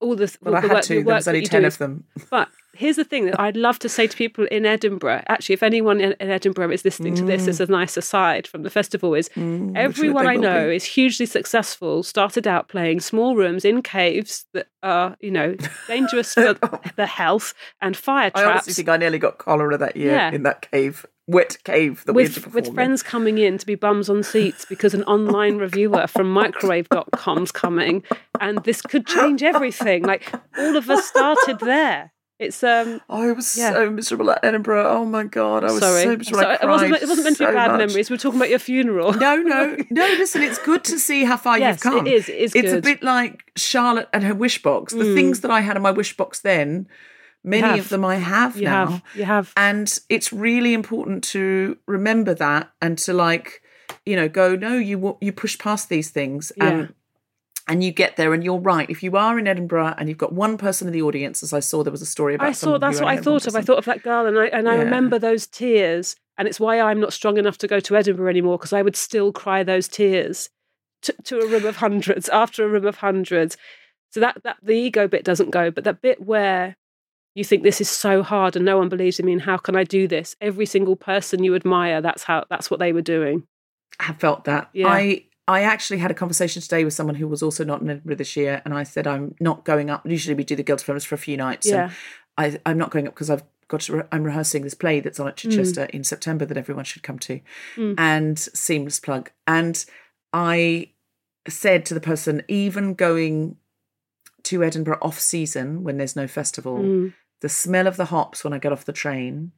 All the But I the had work, to. the There was that only ten do of them. But here's the thing that I'd love to say to people in Edinburgh. Actually, if anyone in, in Edinburgh is listening to this as a nice aside from the festival, is Mm, everyone I know be. is hugely successful. Started out playing small rooms in caves that are, you know, dangerous for *laughs* the health and fire traps. I honestly think I nearly got cholera that year Yeah. in that cave, wet cave that we with, perform with friends coming in to be bums on seats because an online *laughs* reviewer from microwave.com's coming and this could change everything like all of us started there it's um I was Yeah. so miserable at Edinburgh. Oh my God, I was sorry, so miserable. sorry. It wasn't it wasn't meant to be so bad much. memories we're talking about your funeral No, no, *laughs* no. Listen, it's good to see how far Yes, you've come. it is, it is It's a bit like Charlotte and her wish box. The Mm. things that I had in my wish box then, Many have. of them I have You now. have. You have. And it's really important to remember that and to like, you know, go, no, you you push past these things Yeah. and and you get there and you're right. If you are in Edinburgh and you've got one person in the audience, as I saw there was a story about I thought that's what I only had one thought of. I thought of that girl, and I and I Yeah. remember those tears, and it's why I'm not strong enough to go to Edinburgh anymore because I would still cry those tears to, to a room of hundreds after a room of hundreds. So that that the ego bit doesn't go, but that bit where you think this is so hard and no one believes in me, and how can I do this? Every single person you admire, that's how that's what they were doing. I have felt that. Yeah. I I actually had a conversation today with someone who was also not in Edinburgh this year, and I said I'm not going up. Usually we do the Guild Films for a few nights. Yeah. And I I'm not going up because I've got to. Re- I'm rehearsing this play that's on at Mm. Chichester in September that everyone should come to, and seamless plug. And I said to the person, even going to Edinburgh off season when there's no festival, Mm. the smell of the hops when I get off the train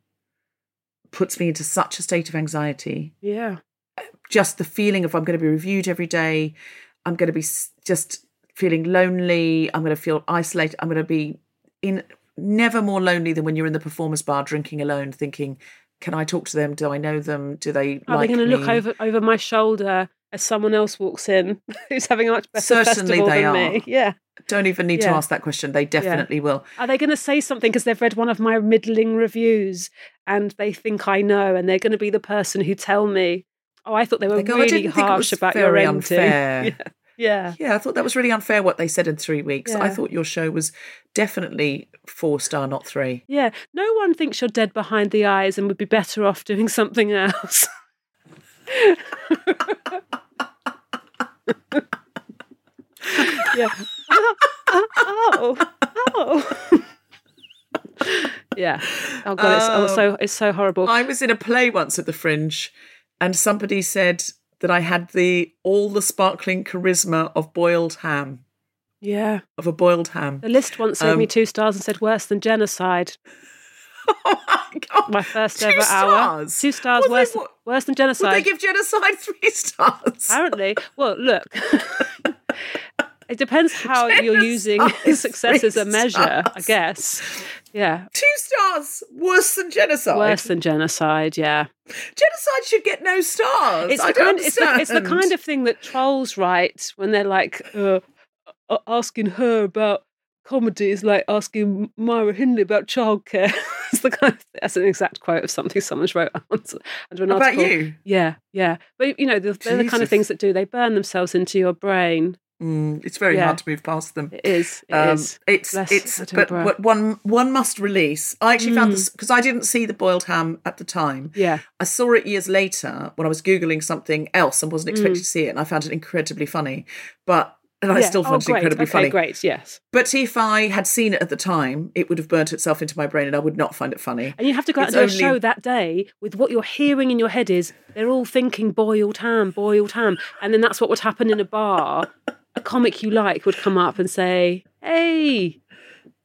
puts me into such a state of anxiety Yeah, just the feeling of I'm going to be reviewed every day. I'm going to be just feeling lonely. I'm going to feel isolated. I'm going to be in never more lonely than when you're in the performance bar drinking alone, thinking, "Can I talk to them? Do I know them? Do they are like they going to look over over my shoulder as someone else walks in *laughs* who's having a much better Certainly festival they than are. me? Yeah. Don't even need to ask that question. They definitely will. Are they going to say something because they've read one of my middling reviews and they think I know and they're going to be the person who tell me, oh, I thought they were They go, really didn't think it harsh about your unfair." *laughs* Yeah. yeah. Yeah, I thought that was really unfair what they said in three weeks. I thought your show was definitely four star, not three. Yeah. No one thinks you're dead behind the eyes and would be better off doing *laughs* something else. *laughs* yeah. Oh, oh. yeah. Oh god, it's oh, so it's so horrible. I was in a play once at the Fringe, and somebody said that I had the all the sparkling charisma of boiled ham, yeah. of a boiled ham. The list once gave me Um, two stars and said worse than genocide. *laughs* Oh my god! My first Two ever hour. stars? Two stars Would they- worse, what- worse than Would genocide. they give genocide *laughs* three stars? Apparently. Well, look. *laughs* it depends *laughs* how you're using success as a measure, I guess. Yeah. Two stars worse than genocide. Worse than genocide, yeah. genocide should get no stars. It's the, kind, it's, the, it's the kind of thing that trolls write when they're like, uh, asking her about comedy is like asking Myra Hindley about childcare. *laughs* it's the kind of, that's an exact quote of something someone's wrote *laughs* under an About you? Yeah, yeah. But, you know, they're, they're the kind of things that do, they burn themselves into your brain. Mm, it's very Yeah. hard to move past them. It is. It Um, is. It's it's Edinburgh. but one one must release. I actually Mm. found this because I didn't see the boiled ham at the time. Yeah. I saw it years later when I was googling something else and wasn't expecting to see it, and I found it incredibly funny. But and I Mm. Yeah. still oh, found it incredibly okay, funny. great, yes. But if I had seen it at the time, it would have burnt itself into my brain, and I would not find it funny. And you have to go out It's and do a show that day with what you're hearing in your head is they're all thinking boiled ham, boiled ham. And then that's what would happen in a bar. A comic you like would come up and say, Hey,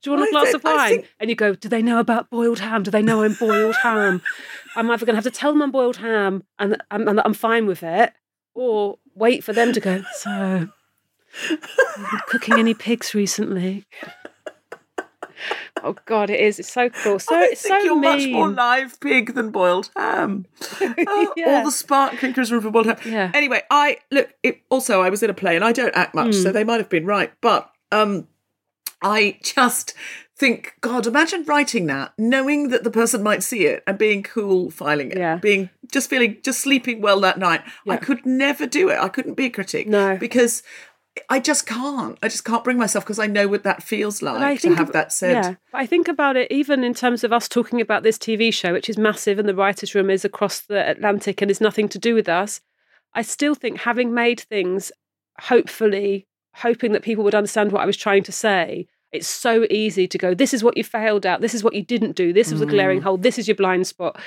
do you want a I glass think- of wine? think- And you go, Do they know about boiled ham? Do they know I'm boiled ham? I'm either going to have to tell them I'm boiled ham and, and, and I'm fine with it, or wait for them to go, So, have you been cooking any pigs recently? Oh God, it is. It's so cool. So I think so you're much more live pig than boiled ham. *laughs* Oh, Yeah. All the spark sparkling charisma for boiled ham. Yeah. Anyway, I look. It, also, I was in a play, and I don't act much, Hmm. so they might have been right. But um, I just think, God, imagine writing that, knowing that the person might see it, and being cool filing it, Yeah. being just feeling, just sleeping well that night. I could never do it. I couldn't be a critic. No. because. I just can't. I just can't bring myself because I know what that feels like to have ab- that said. Yeah, I think about it even in terms of us talking about this TV show, which is massive, and the writers' room is across the Atlantic and is nothing to do with us. I still think having made things, hopefully, hoping that people would understand what I was trying to say. It's so easy to go. This is what you failed at. This is what you didn't do. This was a Mm. glaring hole. This is your blind spot.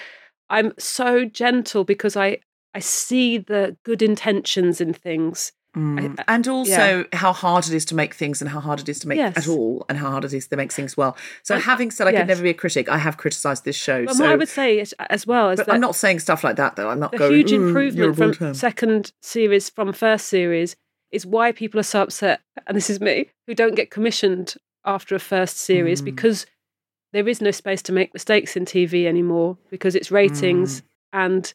I'm so gentle because I I see the good intentions in things. Mm. I- and also how hard it is to make things and how hard it is to make Yes. at all and how hard it is to make things well. So And- having said I yes. could never be a critic, I have criticised this show. But so what I would say as well is but that I'm not saying stuff like that though. I'm not the going huge "Ooh, you're a improvement from ham." second series from first series is why people are so upset and this is me who don't get commissioned after a first series Mm. because there is no space to make mistakes in TV anymore because it's ratings and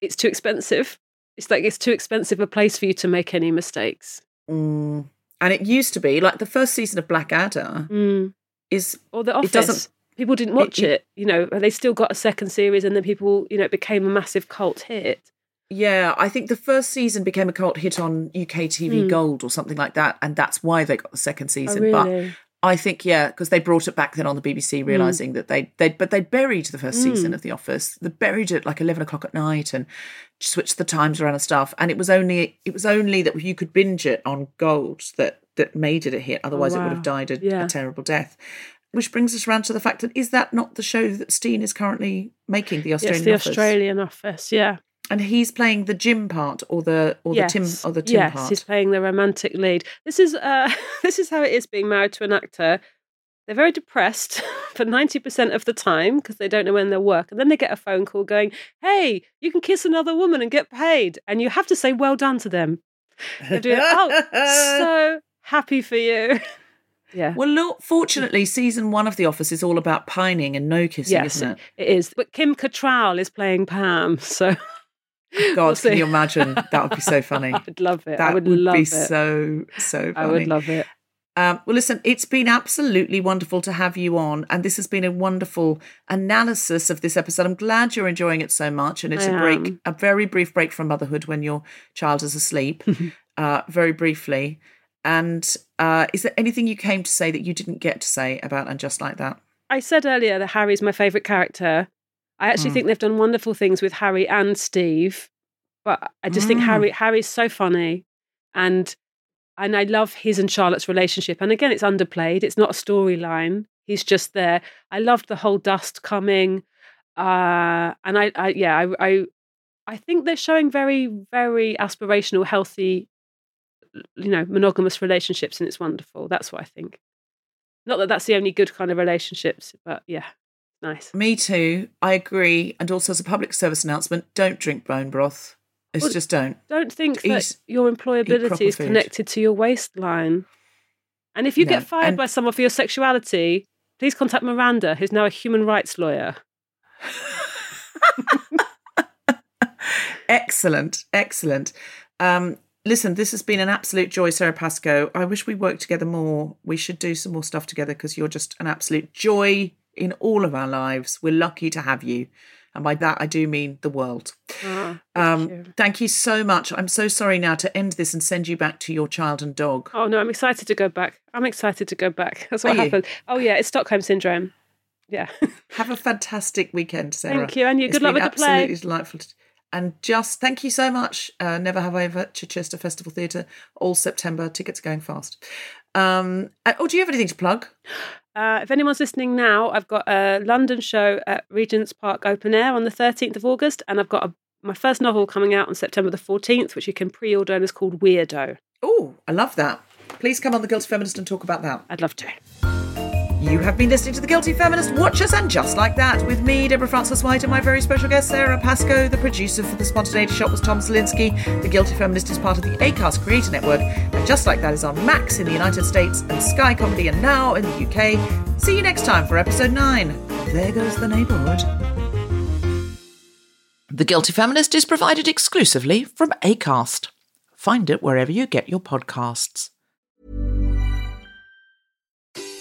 it's too expensive. It's like it's too expensive a place for you to make any mistakes. Mm. And it used to be like the first season of Blackadder Mm. is Or The It Office. doesn't- people didn't watch it- it, You know, they still got a second series, and then people, you know, it became a massive cult hit. Yeah, I think the first season became a cult hit on UK TV Hmm. Gold or something like that, and that's why they got the second Oh, season. really? But I think yeah, because they brought it back then on the BBC, mm. realizing that they they but they buried the first mm. season of The Office. They buried it like eleven o'clock at night and switched the times around and stuff. And it was only it was only that you could binge it on Gold that that made it a hit. Oh, Otherwise, it would have died a, Yeah. a terrible death. Which brings us around to the fact that is that not the show that Steen is currently making, the Australian yes, the Office? Australian Office. Yeah. And he's playing the Jim part or the or yes. the Tim or the Tim yes, part. he's playing the romantic lead. This is uh, *laughs* this is how it is being married to an actor. They're very depressed *laughs* for ninety percent of the time because they don't know when they'll work, and then they get a phone call going, "Hey, you can kiss another woman and get paid," and you have to say "well done" to them. They're doing, oh, so *laughs* happy for you. yeah. well, look, fortunately, season one of The Office is all about pining and no kissing, Yes, isn't it? it is. But Kim Cattrall is playing Pam, so God, we'll can you imagine? That would be so *laughs* funny. I would love it. That I would, would love be it. so so funny. I would love it. Um, well, listen, it's been absolutely wonderful to have you on, and this has been a wonderful analysis of this episode. I'm glad you're enjoying it so much, and it's I a break, am. a very brief break from motherhood when your child is asleep, *laughs* uh, very briefly. And uh, is there anything you came to say that you didn't get to say about and just like that? I said earlier that Harry's my favourite character. I actually Mm. think they've done wonderful things with Harry and Steve, but I just think Mm. Harry Harry's so funny, and and I love his and Charlotte's relationship. And again, it's underplayed. It's not a storyline. He's just there. I loved the whole dust coming, uh, and I, I yeah, I, I I think they're showing very very aspirational, healthy, you know, monogamous relationships, and it's wonderful. That's what I think. Not that that's the only good kind of relationships, but yeah, nice. Me too. I agree. And also, as a public service announcement, don't drink bone broth. It's Well, just don't. Don't think Eat- that your employability is connected to your waistline. And if you No, get fired and- by someone for your sexuality, please contact Miranda, who's now a human rights lawyer. *laughs* Excellent, excellent. Um, listen, this has been an absolute joy, Sara Pascoe. I wish we worked together more. We should do some more stuff together because you're just an absolute joy in all of our lives. We're lucky to have you. And by that, I do mean the world. Ah, thank Um, you. thank you so much. I'm so sorry now to end this and send you back to your child and dog. Oh no, I'm excited to go back. I'm excited to go back. *laughs* That's what Are you? happened. Oh yeah, it's Stockholm syndrome. Yeah. *laughs* Have a fantastic weekend, Sara. Thank you, and you. It's Good luck with the play. Absolutely delightful. And just thank you so much. Uh, Never Have I Ever Chichester Festival Theatre, all September. Tickets going fast. Um, uh, oh, do you have anything to plug? *gasps* *gasps* Uh, if anyone's listening now, I've got a London show at Regent's Park Open Air on the 13th of August, and I've got a, my first novel coming out on September the 14th, which you can pre-order, and it's called Weirdo. Oh, I love that. Please come on The Guilty Feminist and talk about that. I'd love to. You have been listening to The Guilty Feminist. Watch us and just like that with me, Deborah Frances-White, and my very special guest, Sara Pascoe. The producer for The Spontaneity Shop was Tom Zielinski. The Guilty Feminist is part of the ACAST Creator Network, and just like that is on Max in the United States and Sky Comedy and now in the UK. See you next time for episode 9. There goes the neighbourhood. The Guilty Feminist is provided exclusively from ACAST. Find it wherever you get your podcasts.